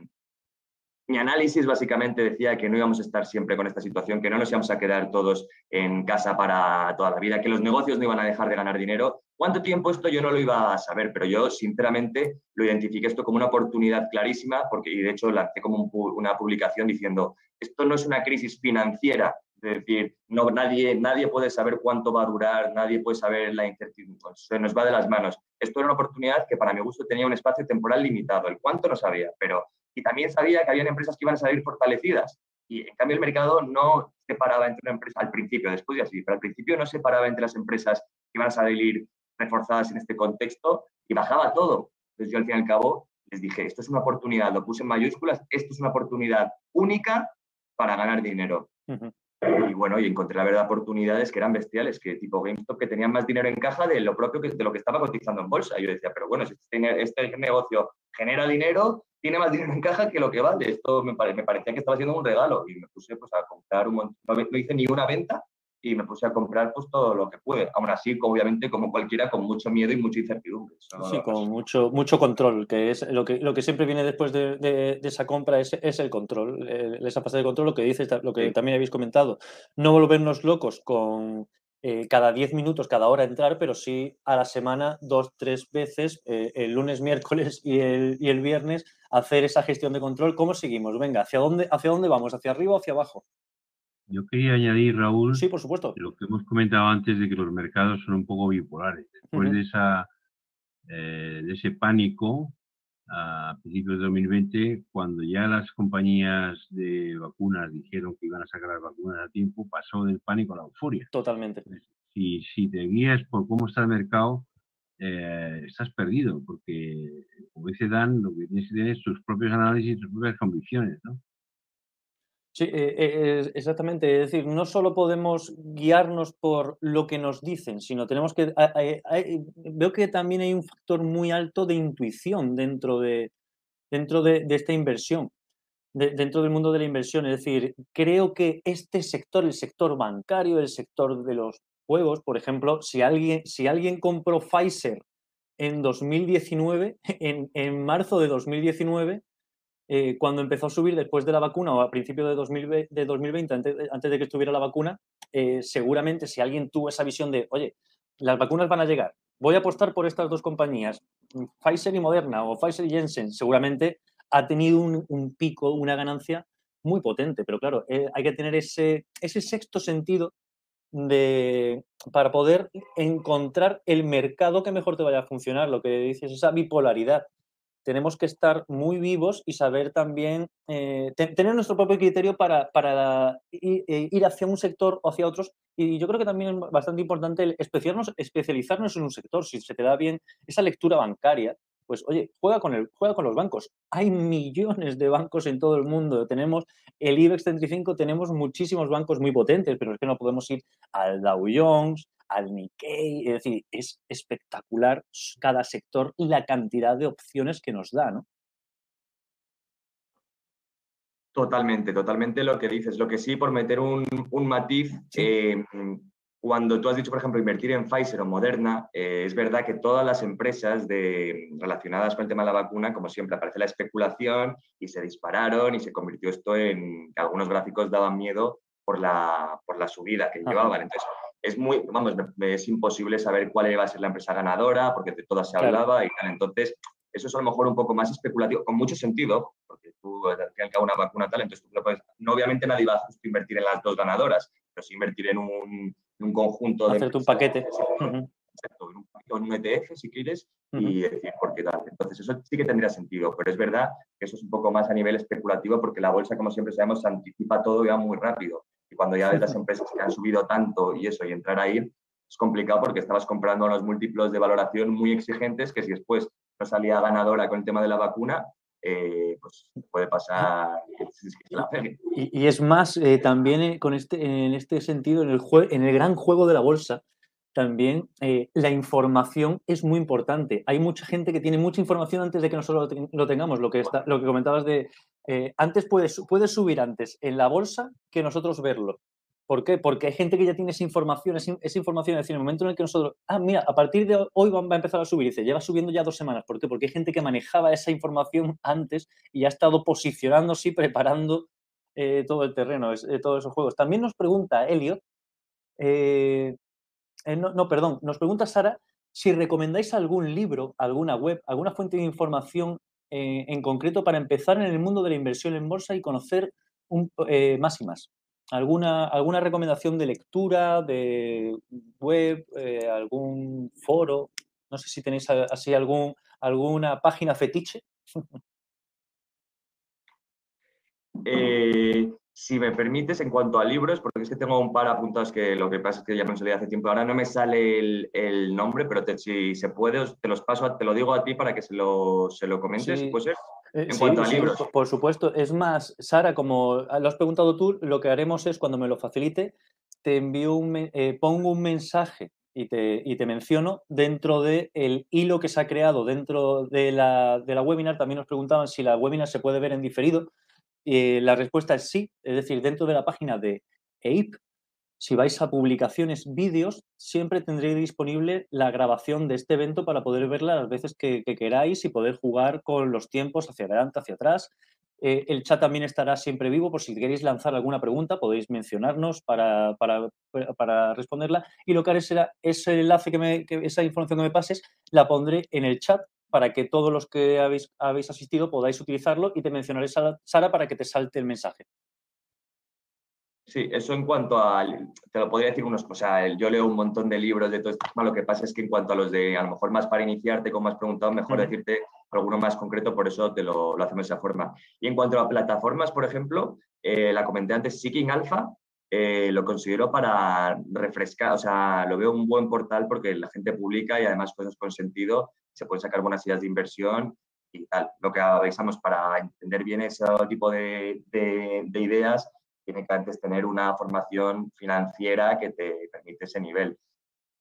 mi análisis básicamente decía que no íbamos a estar siempre con esta situación, que no nos íbamos a quedar todos en casa para toda la vida, que los negocios no iban a dejar de ganar dinero. ¿Cuánto tiempo esto yo no lo iba a saber? Pero yo sinceramente lo identifiqué esto como una oportunidad clarísima, porque y de hecho lancé como una publicación diciendo, esto no es una crisis financiera, es decir, no, nadie, nadie puede saber cuánto va a durar, nadie puede saber la incertidumbre, se nos va de las manos. Esto era una oportunidad que para mi gusto tenía un espacio temporal limitado, el cuánto no sabía, pero y también sabía que habían empresas que iban a salir fortalecidas. Y en cambio el mercado no separaba entre una empresa al principio, después y así, pero al principio no separaba entre las empresas que iban a salir reforzadas en este contexto y bajaba todo. Entonces yo al fin y al cabo les dije, esto es una oportunidad, lo puse en mayúsculas, esto es una oportunidad única para ganar dinero. Y bueno, y encontré la verdad oportunidades que eran bestiales, que tipo GameStop, que tenían más dinero en caja de lo propio que, de lo que estaba cotizando en bolsa. Y yo decía, pero bueno, si este, este negocio genera dinero, tiene más dinero en caja que lo que vale. Esto me, me parecía que estaba haciendo un regalo y me puse pues, a comprar un montón. No, hice ni una venta y me puse a comprar pues todo lo que pude. Aún así, obviamente, como cualquiera, con mucho miedo y mucha incertidumbre. Sí, con mucho, mucho control, que es lo que, lo que siempre viene después de, esa compra es, es, el control, esa fase de control, lo que dices, lo que también habéis comentado, no volvernos locos con eh, cada 10 minutos, cada hora entrar, pero sí a la semana dos, tres veces, eh, el lunes, miércoles y el, y el viernes, hacer esa gestión de control. ¿Cómo seguimos? Venga, ¿hacia dónde, ¿hacia dónde vamos? ¿Hacia arriba o hacia abajo? Yo quería añadir, Raúl, sí, por supuesto. lo que hemos comentado antes de que los mercados son un poco bipolares. Después de, esa, eh, de ese pánico a principios de 2020, cuando ya las compañías de vacunas dijeron que iban a sacar las vacunas a tiempo, pasó del pánico a la euforia. Totalmente. Si, si te guías por cómo está el mercado, eh, estás perdido, porque, como dice Dan, lo que tienes que tener es tus propios análisis y tus propias convicciones, ¿no? Sí, eh, eh, exactamente. Es decir, no solo podemos guiarnos por lo que nos dicen, sino tenemos que... veo que también hay un factor muy alto de intuición dentro de, dentro de, esta inversión, dentro del mundo de la inversión. Es decir, creo que este sector, el sector bancario, el sector de los juegos, por ejemplo, si alguien, si alguien compró Pfizer en 2019, en, en marzo de 2019, eh, cuando empezó a subir después de la vacuna o a principios de, 2020, antes, de que estuviera la vacuna, eh, seguramente si alguien tuvo esa visión de, oye, las vacunas van a llegar, voy a apostar por estas dos compañías, Pfizer y Moderna o Pfizer y Jensen, seguramente ha tenido un, pico, una ganancia muy potente, pero claro, eh, hay que tener ese, ese sexto sentido de, para poder encontrar el mercado que mejor te vaya a funcionar, lo que dices, esa bipolaridad tenemos que estar muy vivos y saber también eh, tener nuestro propio criterio para, eh, ir hacia un sector o hacia otros. Y yo creo que también es bastante importante especializarnos, especializarnos en un sector. Si se te da bien esa lectura bancaria, pues oye, juega con, el, juega con los bancos. Hay millones de bancos en todo el mundo. Tenemos el IBEX 35, tenemos muchísimos bancos muy potentes, pero es que no podemos ir al Dow Jones, al Nikkei, es decir, es espectacular cada sector y la cantidad de opciones que nos da, ¿no? Totalmente, totalmente lo que dices. Lo que sí, por meter un, matiz, em, cuando tú has dicho, por ejemplo, invertir en Pfizer o Moderna, eh, es verdad que todas las empresas de, relacionadas con el tema de la vacuna, como siempre, aparece la especulación y se dispararon y se convirtió esto en que algunos gráficos daban miedo por la, por la subida que llevaban. Entonces, es muy, vamos, es imposible saber cuál iba a ser la empresa ganadora, porque de todas se hablaba y tal. Entonces, eso es a lo mejor un poco más especulativo, con mucho sentido, porque tú, al fin una vacuna tal, entonces tú no puedes, no, obviamente nadie va a justo invertir en las dos ganadoras, pero sí invertir en un, un conjunto de... Hacerte un paquete. Exacto, en un, ETF, si quieres, y decir por qué tal. Entonces, eso sí que tendría sentido, pero es verdad que eso es un poco más a nivel especulativo, porque la bolsa, como siempre sabemos, se anticipa todo y va muy rápido. Y cuando ya ves las empresas que han subido tanto y eso, y entrar ahí, es complicado porque estabas comprando unos múltiplos de valoración muy exigentes que si después no salía ganadora con el tema de la vacuna, eh, pues puede pasar Y, es más, eh, también eh, con este, en este sentido, en el, en el gran juego de la bolsa, también la información es muy importante. Hay mucha gente que tiene mucha información antes de que nosotros lo, tengamos. Lo que, está, lo que comentabas de antes puedes, puedes subir antes en la bolsa que nosotros verlo. ¿Por qué? Porque hay gente que ya tiene esa información, esa información, es decir, en el momento en el que nosotros, ah, mira, a partir de hoy va a empezar a subir, dice, lleva subiendo ya dos semanas. ¿Por qué? Porque hay gente que manejaba esa información antes y ha estado posicionándose y preparando eh, todo el terreno, eh, todos esos juegos. También nos pregunta Elliot, eh, no, perdón, nos pregunta Sara si recomendáis algún libro, alguna web, alguna fuente de información en concreto para empezar en el mundo de la inversión en bolsa y conocer un, más y más. ¿Alguna, ¿Alguna recomendación de lectura, de web, eh, algún foro? No sé si tenéis así algún, alguna página fetiche. Eh, si me permites, en cuanto a libros, porque es que tengo un par apuntados que lo que pasa es que ya me salí hace tiempo. Ahora no me sale el, nombre, pero si se puede, te los paso, te lo digo a ti para que se lo, se lo comentes, ¿puede ser? Eh, en cuanto a libros. por supuesto. Es más, Sara, como lo has preguntado tú, lo que haremos es cuando me lo facilite, te envío un, eh, pongo un mensaje y te, y te menciono dentro del el hilo que se ha creado dentro de la, de la, webinar. También nos preguntaban si la webinar se puede ver en diferido. Y la respuesta es sí, es decir, dentro de la página de EIP si vais a publicaciones, vídeos, siempre tendréis disponible la grabación de este evento para poder verla las veces que, queráis y poder jugar con los tiempos hacia adelante, hacia atrás. Eh, el chat también estará siempre vivo por si queréis lanzar alguna pregunta, podéis mencionarnos para, para, responderla. Y lo que haré será ese enlace, que, me, esa información que me pases, la pondré en el chat para que todos los que habéis, habéis asistido podáis utilizarlo y te mencionaré, Sara, para que te salte el mensaje. Sí, eso en cuanto a, te lo podría decir unos, o sea, yo leo un montón de libros de todo esto, lo que pasa es que en cuanto a los de, a lo mejor más para iniciarte, como has preguntado, mejor decirte alguno más concreto, por eso te lo, lo, hacemos de esa forma. Y en cuanto a plataformas, por ejemplo, eh, la comenté antes, Seeking Alpha, eh, lo considero para refrescar, o sea, lo veo un buen portal porque la gente publica y además cosas con sentido, se pueden sacar buenas ideas de inversión y tal. Lo que avisamos para entender bien ese tipo de, de, de ideas tiene que antes tener una formación financiera que te permite ese nivel.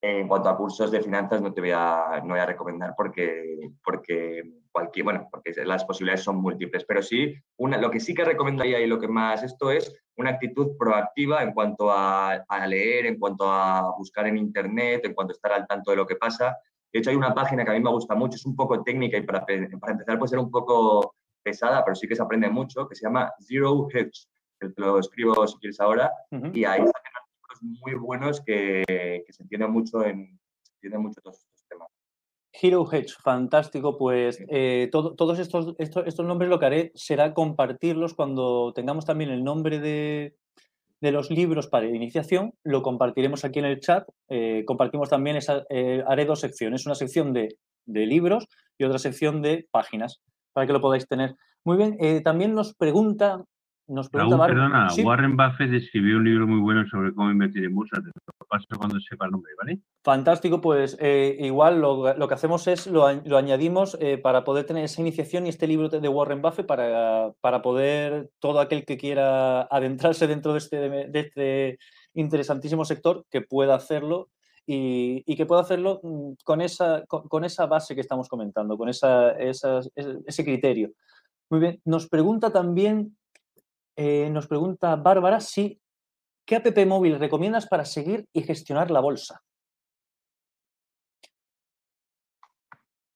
En cuanto a cursos de finanzas no te voy a, no voy a recomendar porque, porque, cualquier, bueno, porque las posibilidades son múltiples, pero sí, una, lo que sí que recomendaría y lo que más esto es una actitud proactiva en cuanto a, a, leer, en cuanto a buscar en Internet, en cuanto a estar al tanto de lo que pasa. De hecho, hay una página que a mí me gusta mucho, es un poco técnica y para, para empezar puede ser un poco pesada, pero sí que se aprende mucho, que se llama Zero Hedge lo escribo si quieres ahora, y ahí salen artículos muy buenos que, que, se entiende mucho en se mucho todos estos temas. Hero Hedge, fantástico. Pues eh, todos estos, estos, estos, nombres lo que haré será compartirlos cuando tengamos también el nombre de, de los libros para iniciación, lo compartiremos aquí en el chat. Eh, compartimos también, esa, eh, haré dos secciones, una sección de, de, libros y otra sección de páginas, para que lo podáis tener. Muy bien, también nos pregunta perdona, Warren Buffett escribió un libro muy bueno sobre cómo invertir en bolsa. Te lo paso cuando sepa el nombre, ¿vale? Fantástico, pues eh, igual lo, que hacemos es lo, añadimos eh, para poder tener esa iniciación y este libro de Warren Buffett para, para poder todo aquel que quiera adentrarse dentro de este, de este interesantísimo sector que pueda hacerlo y, que pueda hacerlo mm, con esa, con, esa base que estamos comentando, con esa, ese criterio. Muy bien, nos pregunta también eh, nos pregunta Bárbara si ¿qué app móvil recomiendas para seguir y gestionar la bolsa?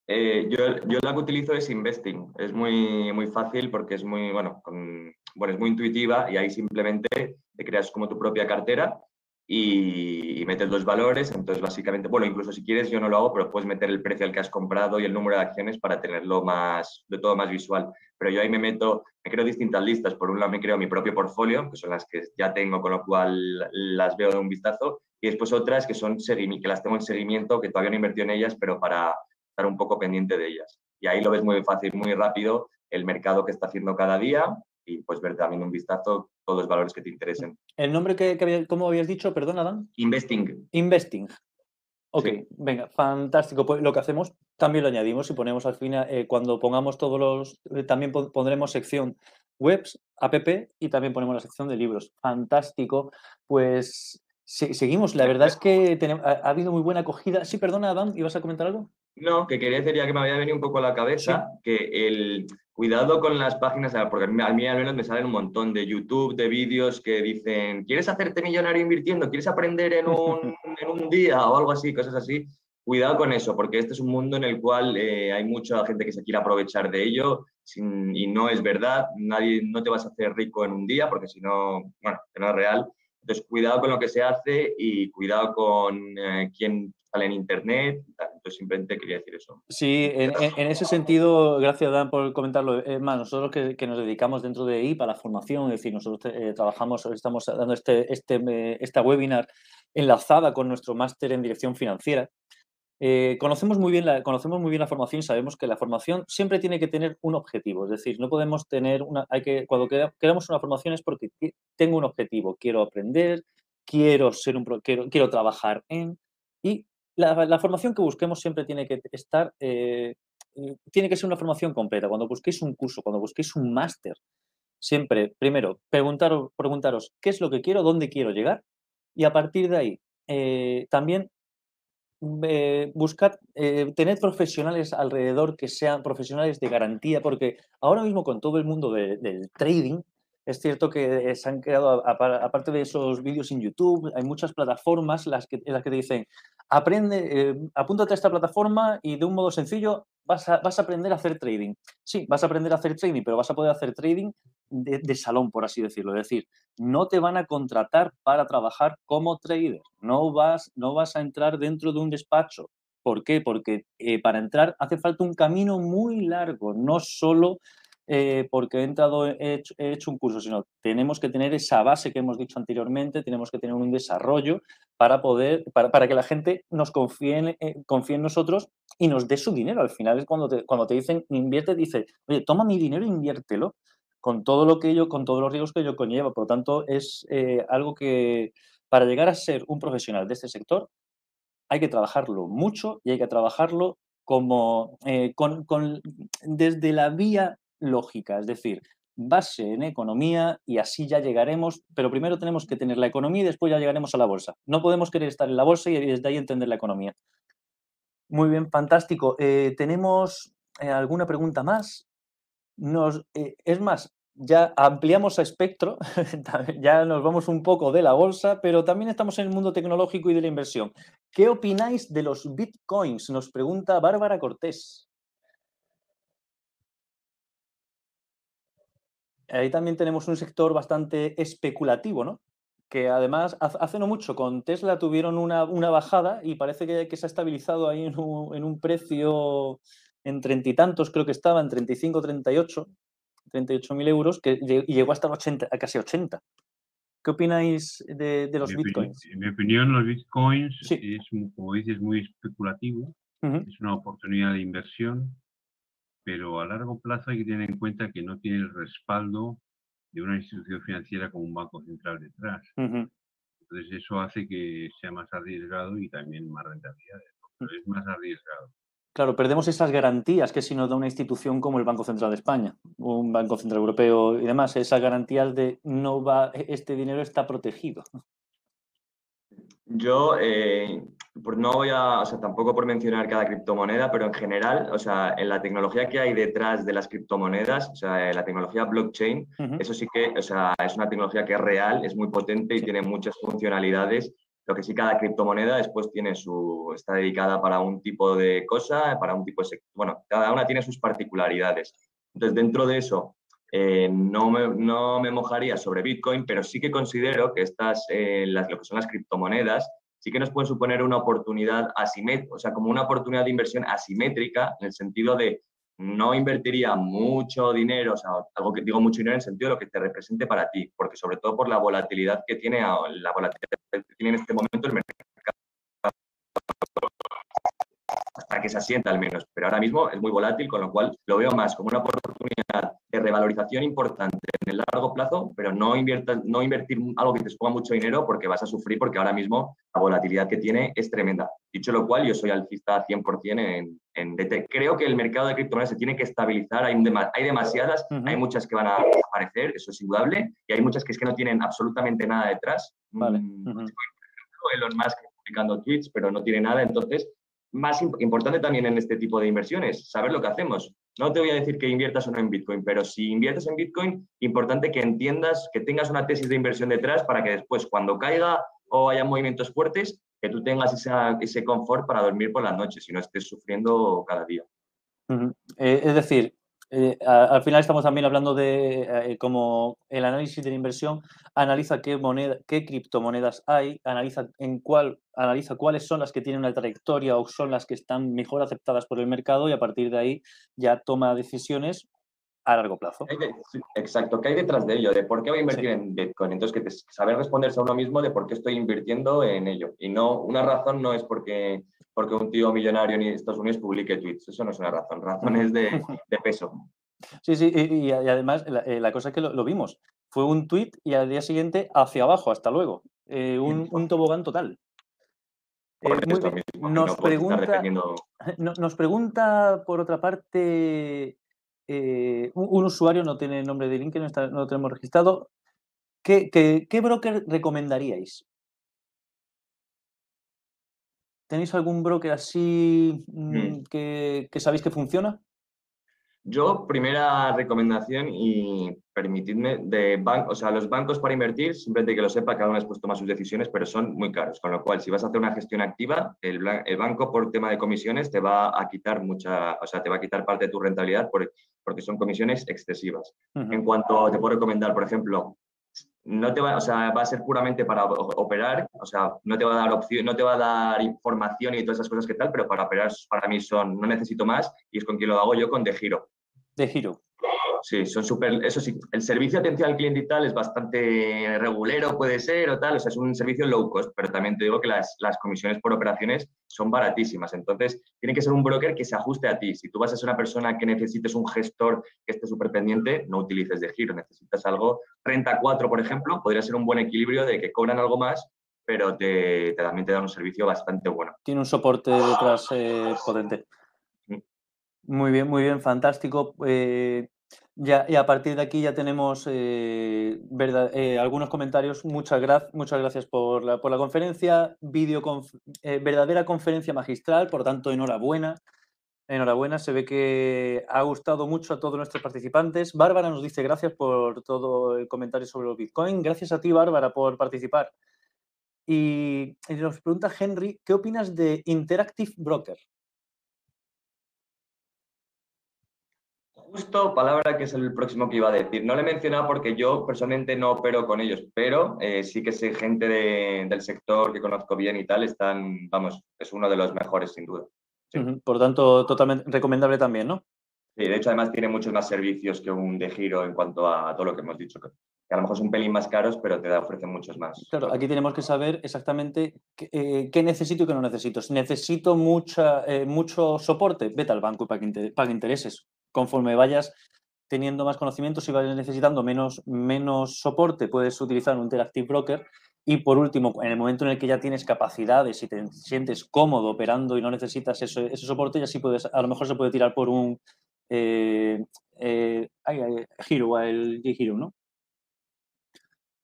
Eh, yo, la que utilizo es Investing. Es muy, muy fácil porque es muy, bueno, bueno, es muy intuitiva y ahí simplemente te creas como tu propia cartera y, metes los valores. Entonces, básicamente, bueno, incluso si quieres, yo no lo hago, pero puedes meter el precio al que has comprado y el número de acciones para tenerlo más, de todo más visual. Pero yo ahí me meto, me creo distintas listas. Por un lado, me creo mi propio portfolio, que son las que ya tengo, con lo cual las veo de un vistazo. Y después otras que son que las tengo en seguimiento, que todavía no he invertido en ellas, pero para estar un poco pendiente de ellas. Y ahí lo ves muy fácil, muy rápido, el mercado que está haciendo cada día, y pues ver también un vistazo todos los valores que te interesen. ¿El nombre que, que ¿cómo habías dicho? Perdón, Adán. Investing. Investing. Ok, venga, fantástico. Pues lo que hacemos también lo añadimos y ponemos al final, eh, cuando pongamos todos los, eh, también pondremos sección webs, app y también ponemos la sección de libros. Fantástico. Pues seguimos. La verdad es que ha, habido muy buena acogida. Sí, perdona, Adán, ¿ibas a comentar algo? No, que quería decir ya que me había venido un poco a la cabeza que el cuidado con las páginas, porque a mí, al menos me salen un montón de YouTube, de vídeos que dicen, ¿quieres hacerte millonario invirtiendo? ¿Quieres aprender en un, en un día o algo así? Cosas así. Cuidado con eso, porque este es un mundo en el cual eh, hay mucha gente que se quiere aprovechar de ello y no es verdad. Nadie, no te vas a hacer rico en un día, porque si no, bueno, que no es real. Entonces, cuidado con lo que se hace y cuidado con eh, quién sale en Internet. Entonces, simplemente quería decir eso. Sí, en, ese sentido, gracias Dan por comentarlo. Es más, nosotros que, que, nos dedicamos dentro de IPA a la formación, es decir, nosotros eh, trabajamos, estamos dando este, este, eh, esta webinar enlazada con nuestro máster en dirección financiera. Eh, conocemos, muy bien la, conocemos muy bien la formación y sabemos que la formación siempre tiene que tener un objetivo. Es decir, no podemos tener una. Hay que, cuando queramos una formación es porque tengo un objetivo. Quiero aprender, quiero, ser un, quiero, quiero trabajar en. Y la, formación que busquemos siempre tiene que estar. Eh, eh, tiene que ser una formación completa. Cuando busquéis un curso, cuando busquéis un máster, siempre, primero, preguntaros, preguntaros qué es lo que quiero, dónde quiero llegar. Y a partir de ahí, también eh, buscar, eh, tener profesionales alrededor que sean profesionales de garantía, porque ahora mismo con todo el mundo del trading, es cierto que se han creado, aparte de esos vídeos en YouTube, hay muchas plataformas las que, en las que te dicen, aprende, eh, apúntate a esta plataforma y de un modo sencillo vas a, vas a, aprender a hacer trading. Sí, vas a aprender a hacer trading, pero vas a poder hacer trading de, de, salón, por así decirlo. Es decir, no te van a contratar para trabajar como trader. No vas, no vas a entrar dentro de un despacho. ¿Por qué? Porque eh, para entrar hace falta un camino muy largo, no solo eh, porque he entrado, he hecho, un curso, sino tenemos que tener esa base que hemos dicho anteriormente, tenemos que tener un desarrollo para poder, para, que la gente nos confíe en, eh, confíe en, nosotros y nos dé su dinero. Al final es cuando te, cuando te dicen invierte, dice, oye, toma mi dinero e inviértelo con todo lo que ello, con todos los riesgos que ello conlleva. Por lo tanto, es eh, algo que para llegar a ser un profesional de este sector hay que trabajarlo mucho y hay que trabajarlo como con, con, desde la vía lógica, es decir, base en economía y así ya llegaremos, pero primero tenemos que tener la economía y después ya llegaremos a la bolsa. No podemos querer estar en la bolsa y desde ahí entender la economía. Muy bien, fantástico. Eh, ¿Tenemos eh, alguna pregunta más? Eh, es más, ya ampliamos a espectro, ya nos vamos un poco de la bolsa, pero también estamos en el mundo tecnológico y de la inversión. ¿Qué opináis de los bitcoins? Nos pregunta Bárbara Cortés. Ahí también tenemos un sector bastante especulativo, ¿no? Que además hace no mucho con Tesla tuvieron una, bajada y parece que, se ha estabilizado ahí en un, precio en treinta y tantos, creo que estaba en 35, 38, 38 mil euros, que llegó hasta 80, a casi 80. ¿Qué opináis de, los bitcoins? En mi opinión, los bitcoins es, como dices, muy especulativo. Es una oportunidad de inversión pero a largo plazo hay que tener en cuenta que no tiene el respaldo de una institución financiera como un banco central detrás. Entonces eso hace que sea más arriesgado y también más rentabilidad, pero es más arriesgado. Claro, perdemos esas garantías que si nos da una institución como el Banco Central de España, un Banco Central Europeo y demás, esas garantías de no va, e, este dinero está protegido. Yo eh, pues no voy a, o sea, tampoco por mencionar cada criptomoneda, pero en general, o sea, en la tecnología que hay detrás de las criptomonedas, o sea, la tecnología blockchain, eso sí que, o sea, es una tecnología que es real, es muy potente y tiene muchas funcionalidades. Lo que sí cada criptomoneda después tiene su, está dedicada para un tipo de cosa, para un tipo de, bueno, cada una tiene sus particularidades. Entonces, dentro de eso, eh, no, me, no, me, mojaría sobre Bitcoin, pero sí que considero que estas, eh, las, lo que son las criptomonedas, sí que nos pueden suponer una oportunidad asimétrica, o sea, como una oportunidad de inversión asimétrica, en el sentido de no invertiría mucho dinero, o sea, algo que digo mucho dinero en el sentido de lo que te represente para ti, porque sobre todo por la volatilidad que tiene, la volatilidad que tiene en este momento el mercado que se asienta al menos. Pero ahora mismo es muy volátil, con lo cual lo veo más como una oportunidad de revalorización importante en el largo plazo, pero no, no invertir algo que te suponga mucho dinero porque vas a sufrir porque ahora mismo la volatilidad que tiene es tremenda. Dicho lo cual, yo soy alcista 100% en, en DT. Creo que el mercado de criptomonedas se tiene que estabilizar, hay, hay demasiadas, hay muchas que van a desaparecer, eso es indudable, y hay muchas que es que no tienen absolutamente nada detrás. Vale. Mm, Elon Musk publicando tweets, pero no tiene nada, entonces más importante también en este tipo de inversiones, saber lo que hacemos. No te voy a decir que inviertas o no en Bitcoin, pero si inviertes en Bitcoin, importante que entiendas, que tengas una tesis de inversión detrás para que después, cuando caiga o haya movimientos fuertes, que tú tengas ese confort para dormir por las noches y no estés sufriendo cada día. Eh, es decir, eh, al final estamos también hablando de eh, como el análisis de la inversión analiza qué moneda, qué criptomonedas hay, analiza en cuál, analiza cuáles son las que tienen una trayectoria o son las que están mejor aceptadas por el mercado y a partir de ahí ya toma decisiones a largo plazo. Exacto, ¿qué hay detrás de ello? De por qué voy a invertir en Bitcoin. Entonces, que saber responderse a uno mismo de por qué estoy invirtiendo en ello. Y no, una razón no es porque porque un tío millonario en Estados Unidos publique tweets. Eso no es una razón, razón es de, peso. Sí, sí, y, además eh, la, cosa es que lo, vimos. Fue un tweet y al día siguiente hacia abajo, hasta luego. Eh, un, tobogán total. Eh, nos, pregunta, nos pregunta, por otra parte, un, usuario, no tiene nombre de LinkedIn, no, no lo tenemos registrado. ¿Qué, qué broker recomendaríais? ¿Tenéis algún broker así mm, mm. que, sabéis que funciona? Yo, primera recomendación y permitidme, de banco, o sea, los bancos para invertir, simplemente que lo sepa, cada uno puesto más sus decisiones, pero son muy caros. Con lo cual, si vas a hacer una gestión activa, el, banco por tema de comisiones te va a quitar mucha, o sea, te va a quitar parte de tu rentabilidad porque son comisiones excesivas. En cuanto te puedo recomendar, por ejemplo, no te va, o sea, va a ser puramente para operar, o sea, no te va a dar opción, no te va a dar información y todas esas cosas que tal, pero para operar para mí son, no necesito más y es con quien lo hago yo con De Giro. De Giro. Sí, son súper, eso sí, el servicio de atención al cliente y tal es bastante regulero, puede ser o tal, o sea, es un servicio low cost, pero también te digo que las, las comisiones por operaciones son baratísimas, entonces tiene que ser un broker que se ajuste a ti. Si tú vas a ser una persona que necesites un gestor que esté súper pendiente, no utilices de giro, necesitas algo, renta 4, por ejemplo, podría ser un buen equilibrio de que cobran algo más, pero te, también te dan un servicio bastante bueno. Tiene un soporte detrás eh, potente. Mm. Muy bien, muy bien, fantástico. Eh, ya, y a partir de aquí ya tenemos eh, eh, algunos comentarios. Muchas, muchas gracias por la, por la conferencia. Video eh, verdadera conferencia magistral, por tanto, enhorabuena. Enhorabuena, se ve que ha gustado mucho a todos nuestros participantes. Bárbara nos dice gracias por todo el comentario sobre los Bitcoin. Gracias a ti, Bárbara, por participar. Y nos pregunta Henry, ¿qué opinas de Interactive Broker? Justo palabra que es el próximo que iba a decir. No le he mencionado porque yo personalmente no opero con ellos, pero eh, sí que sé gente del sector que conozco bien y tal, están, vamos, es uno de los mejores sin duda. Por tanto, totalmente recomendable también, ¿no? Sí, de hecho además tiene muchos más servicios que un de giro en cuanto a todo lo que hemos dicho. Que a lo mejor son un pelín más caros, pero te ofrecen muchos más. Claro, aquí tenemos que saber exactamente qué, eh, necesito y qué no necesito. Si necesito mucha, eh, mucho soporte, vete al banco y paga intereses conforme vayas teniendo más conocimientos y vayas necesitando menos, menos soporte, puedes utilizar un Interactive Broker. Y por último, en el momento en el que ya tienes capacidades y te sientes cómodo operando y no necesitas ese, soporte, ya sí puedes, a lo mejor se puede tirar por un eh, eh, Giro, el G-Hero, ¿no?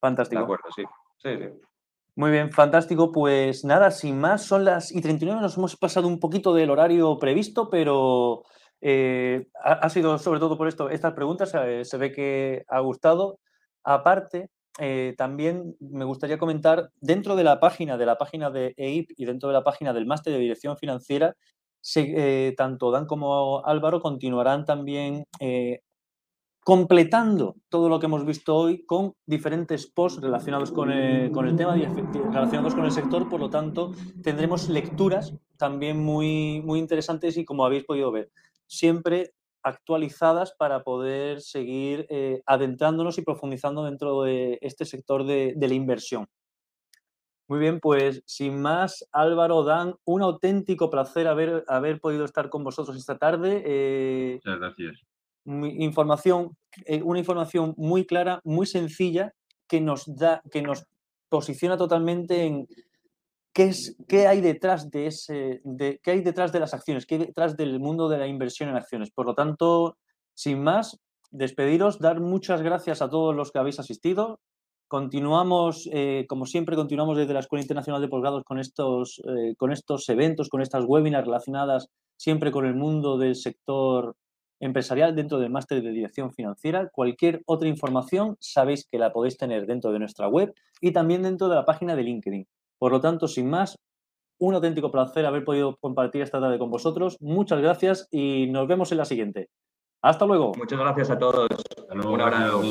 Fantástico. De acuerdo, sí. sí, Muy bien, fantástico. Pues nada, sin más, son las y 39, nos hemos pasado un poquito del horario previsto, pero eh, ha, sido sobre todo por esto, estas preguntas, eh, se ve que ha gustado. Aparte, eh, también me gustaría comentar, dentro de la página, de la página de EIP y dentro de la página del máster de dirección financiera, tanto Dan como Álvaro continuarán también completando todo lo que hemos visto hoy con diferentes posts relacionados con el, con el tema, relacionados con el sector, por lo tanto, tendremos lecturas también muy, muy interesantes y como habéis podido ver, siempre actualizadas para poder seguir eh, adentrándonos y profundizando dentro de este sector de, la inversión. Muy bien, pues sin más, Álvaro, Dan, un auténtico placer haber, haber podido estar con vosotros esta tarde. Eh, Muchas gracias. Información, eh, una información muy clara, muy sencilla, que nos da, que nos posiciona totalmente en ¿Qué, es, qué hay detrás de ese, de, qué hay detrás de las acciones, qué hay detrás del mundo de la inversión en acciones? Por lo tanto, sin más, despediros, dar muchas gracias a todos los que habéis asistido. Continuamos, eh, como siempre, continuamos desde la Escuela Internacional de Posgrados con estos, eh, con estos eventos, con estas webinars relacionadas siempre con el mundo del sector empresarial dentro del máster de dirección financiera. Cualquier otra información sabéis que la podéis tener dentro de nuestra web y también dentro de la página de LinkedIn. Por lo tanto, sin más, un auténtico placer haber podido compartir esta tarde con vosotros. Muchas gracias y nos vemos en la siguiente. Hasta luego. Muchas gracias a todos. un abrazo.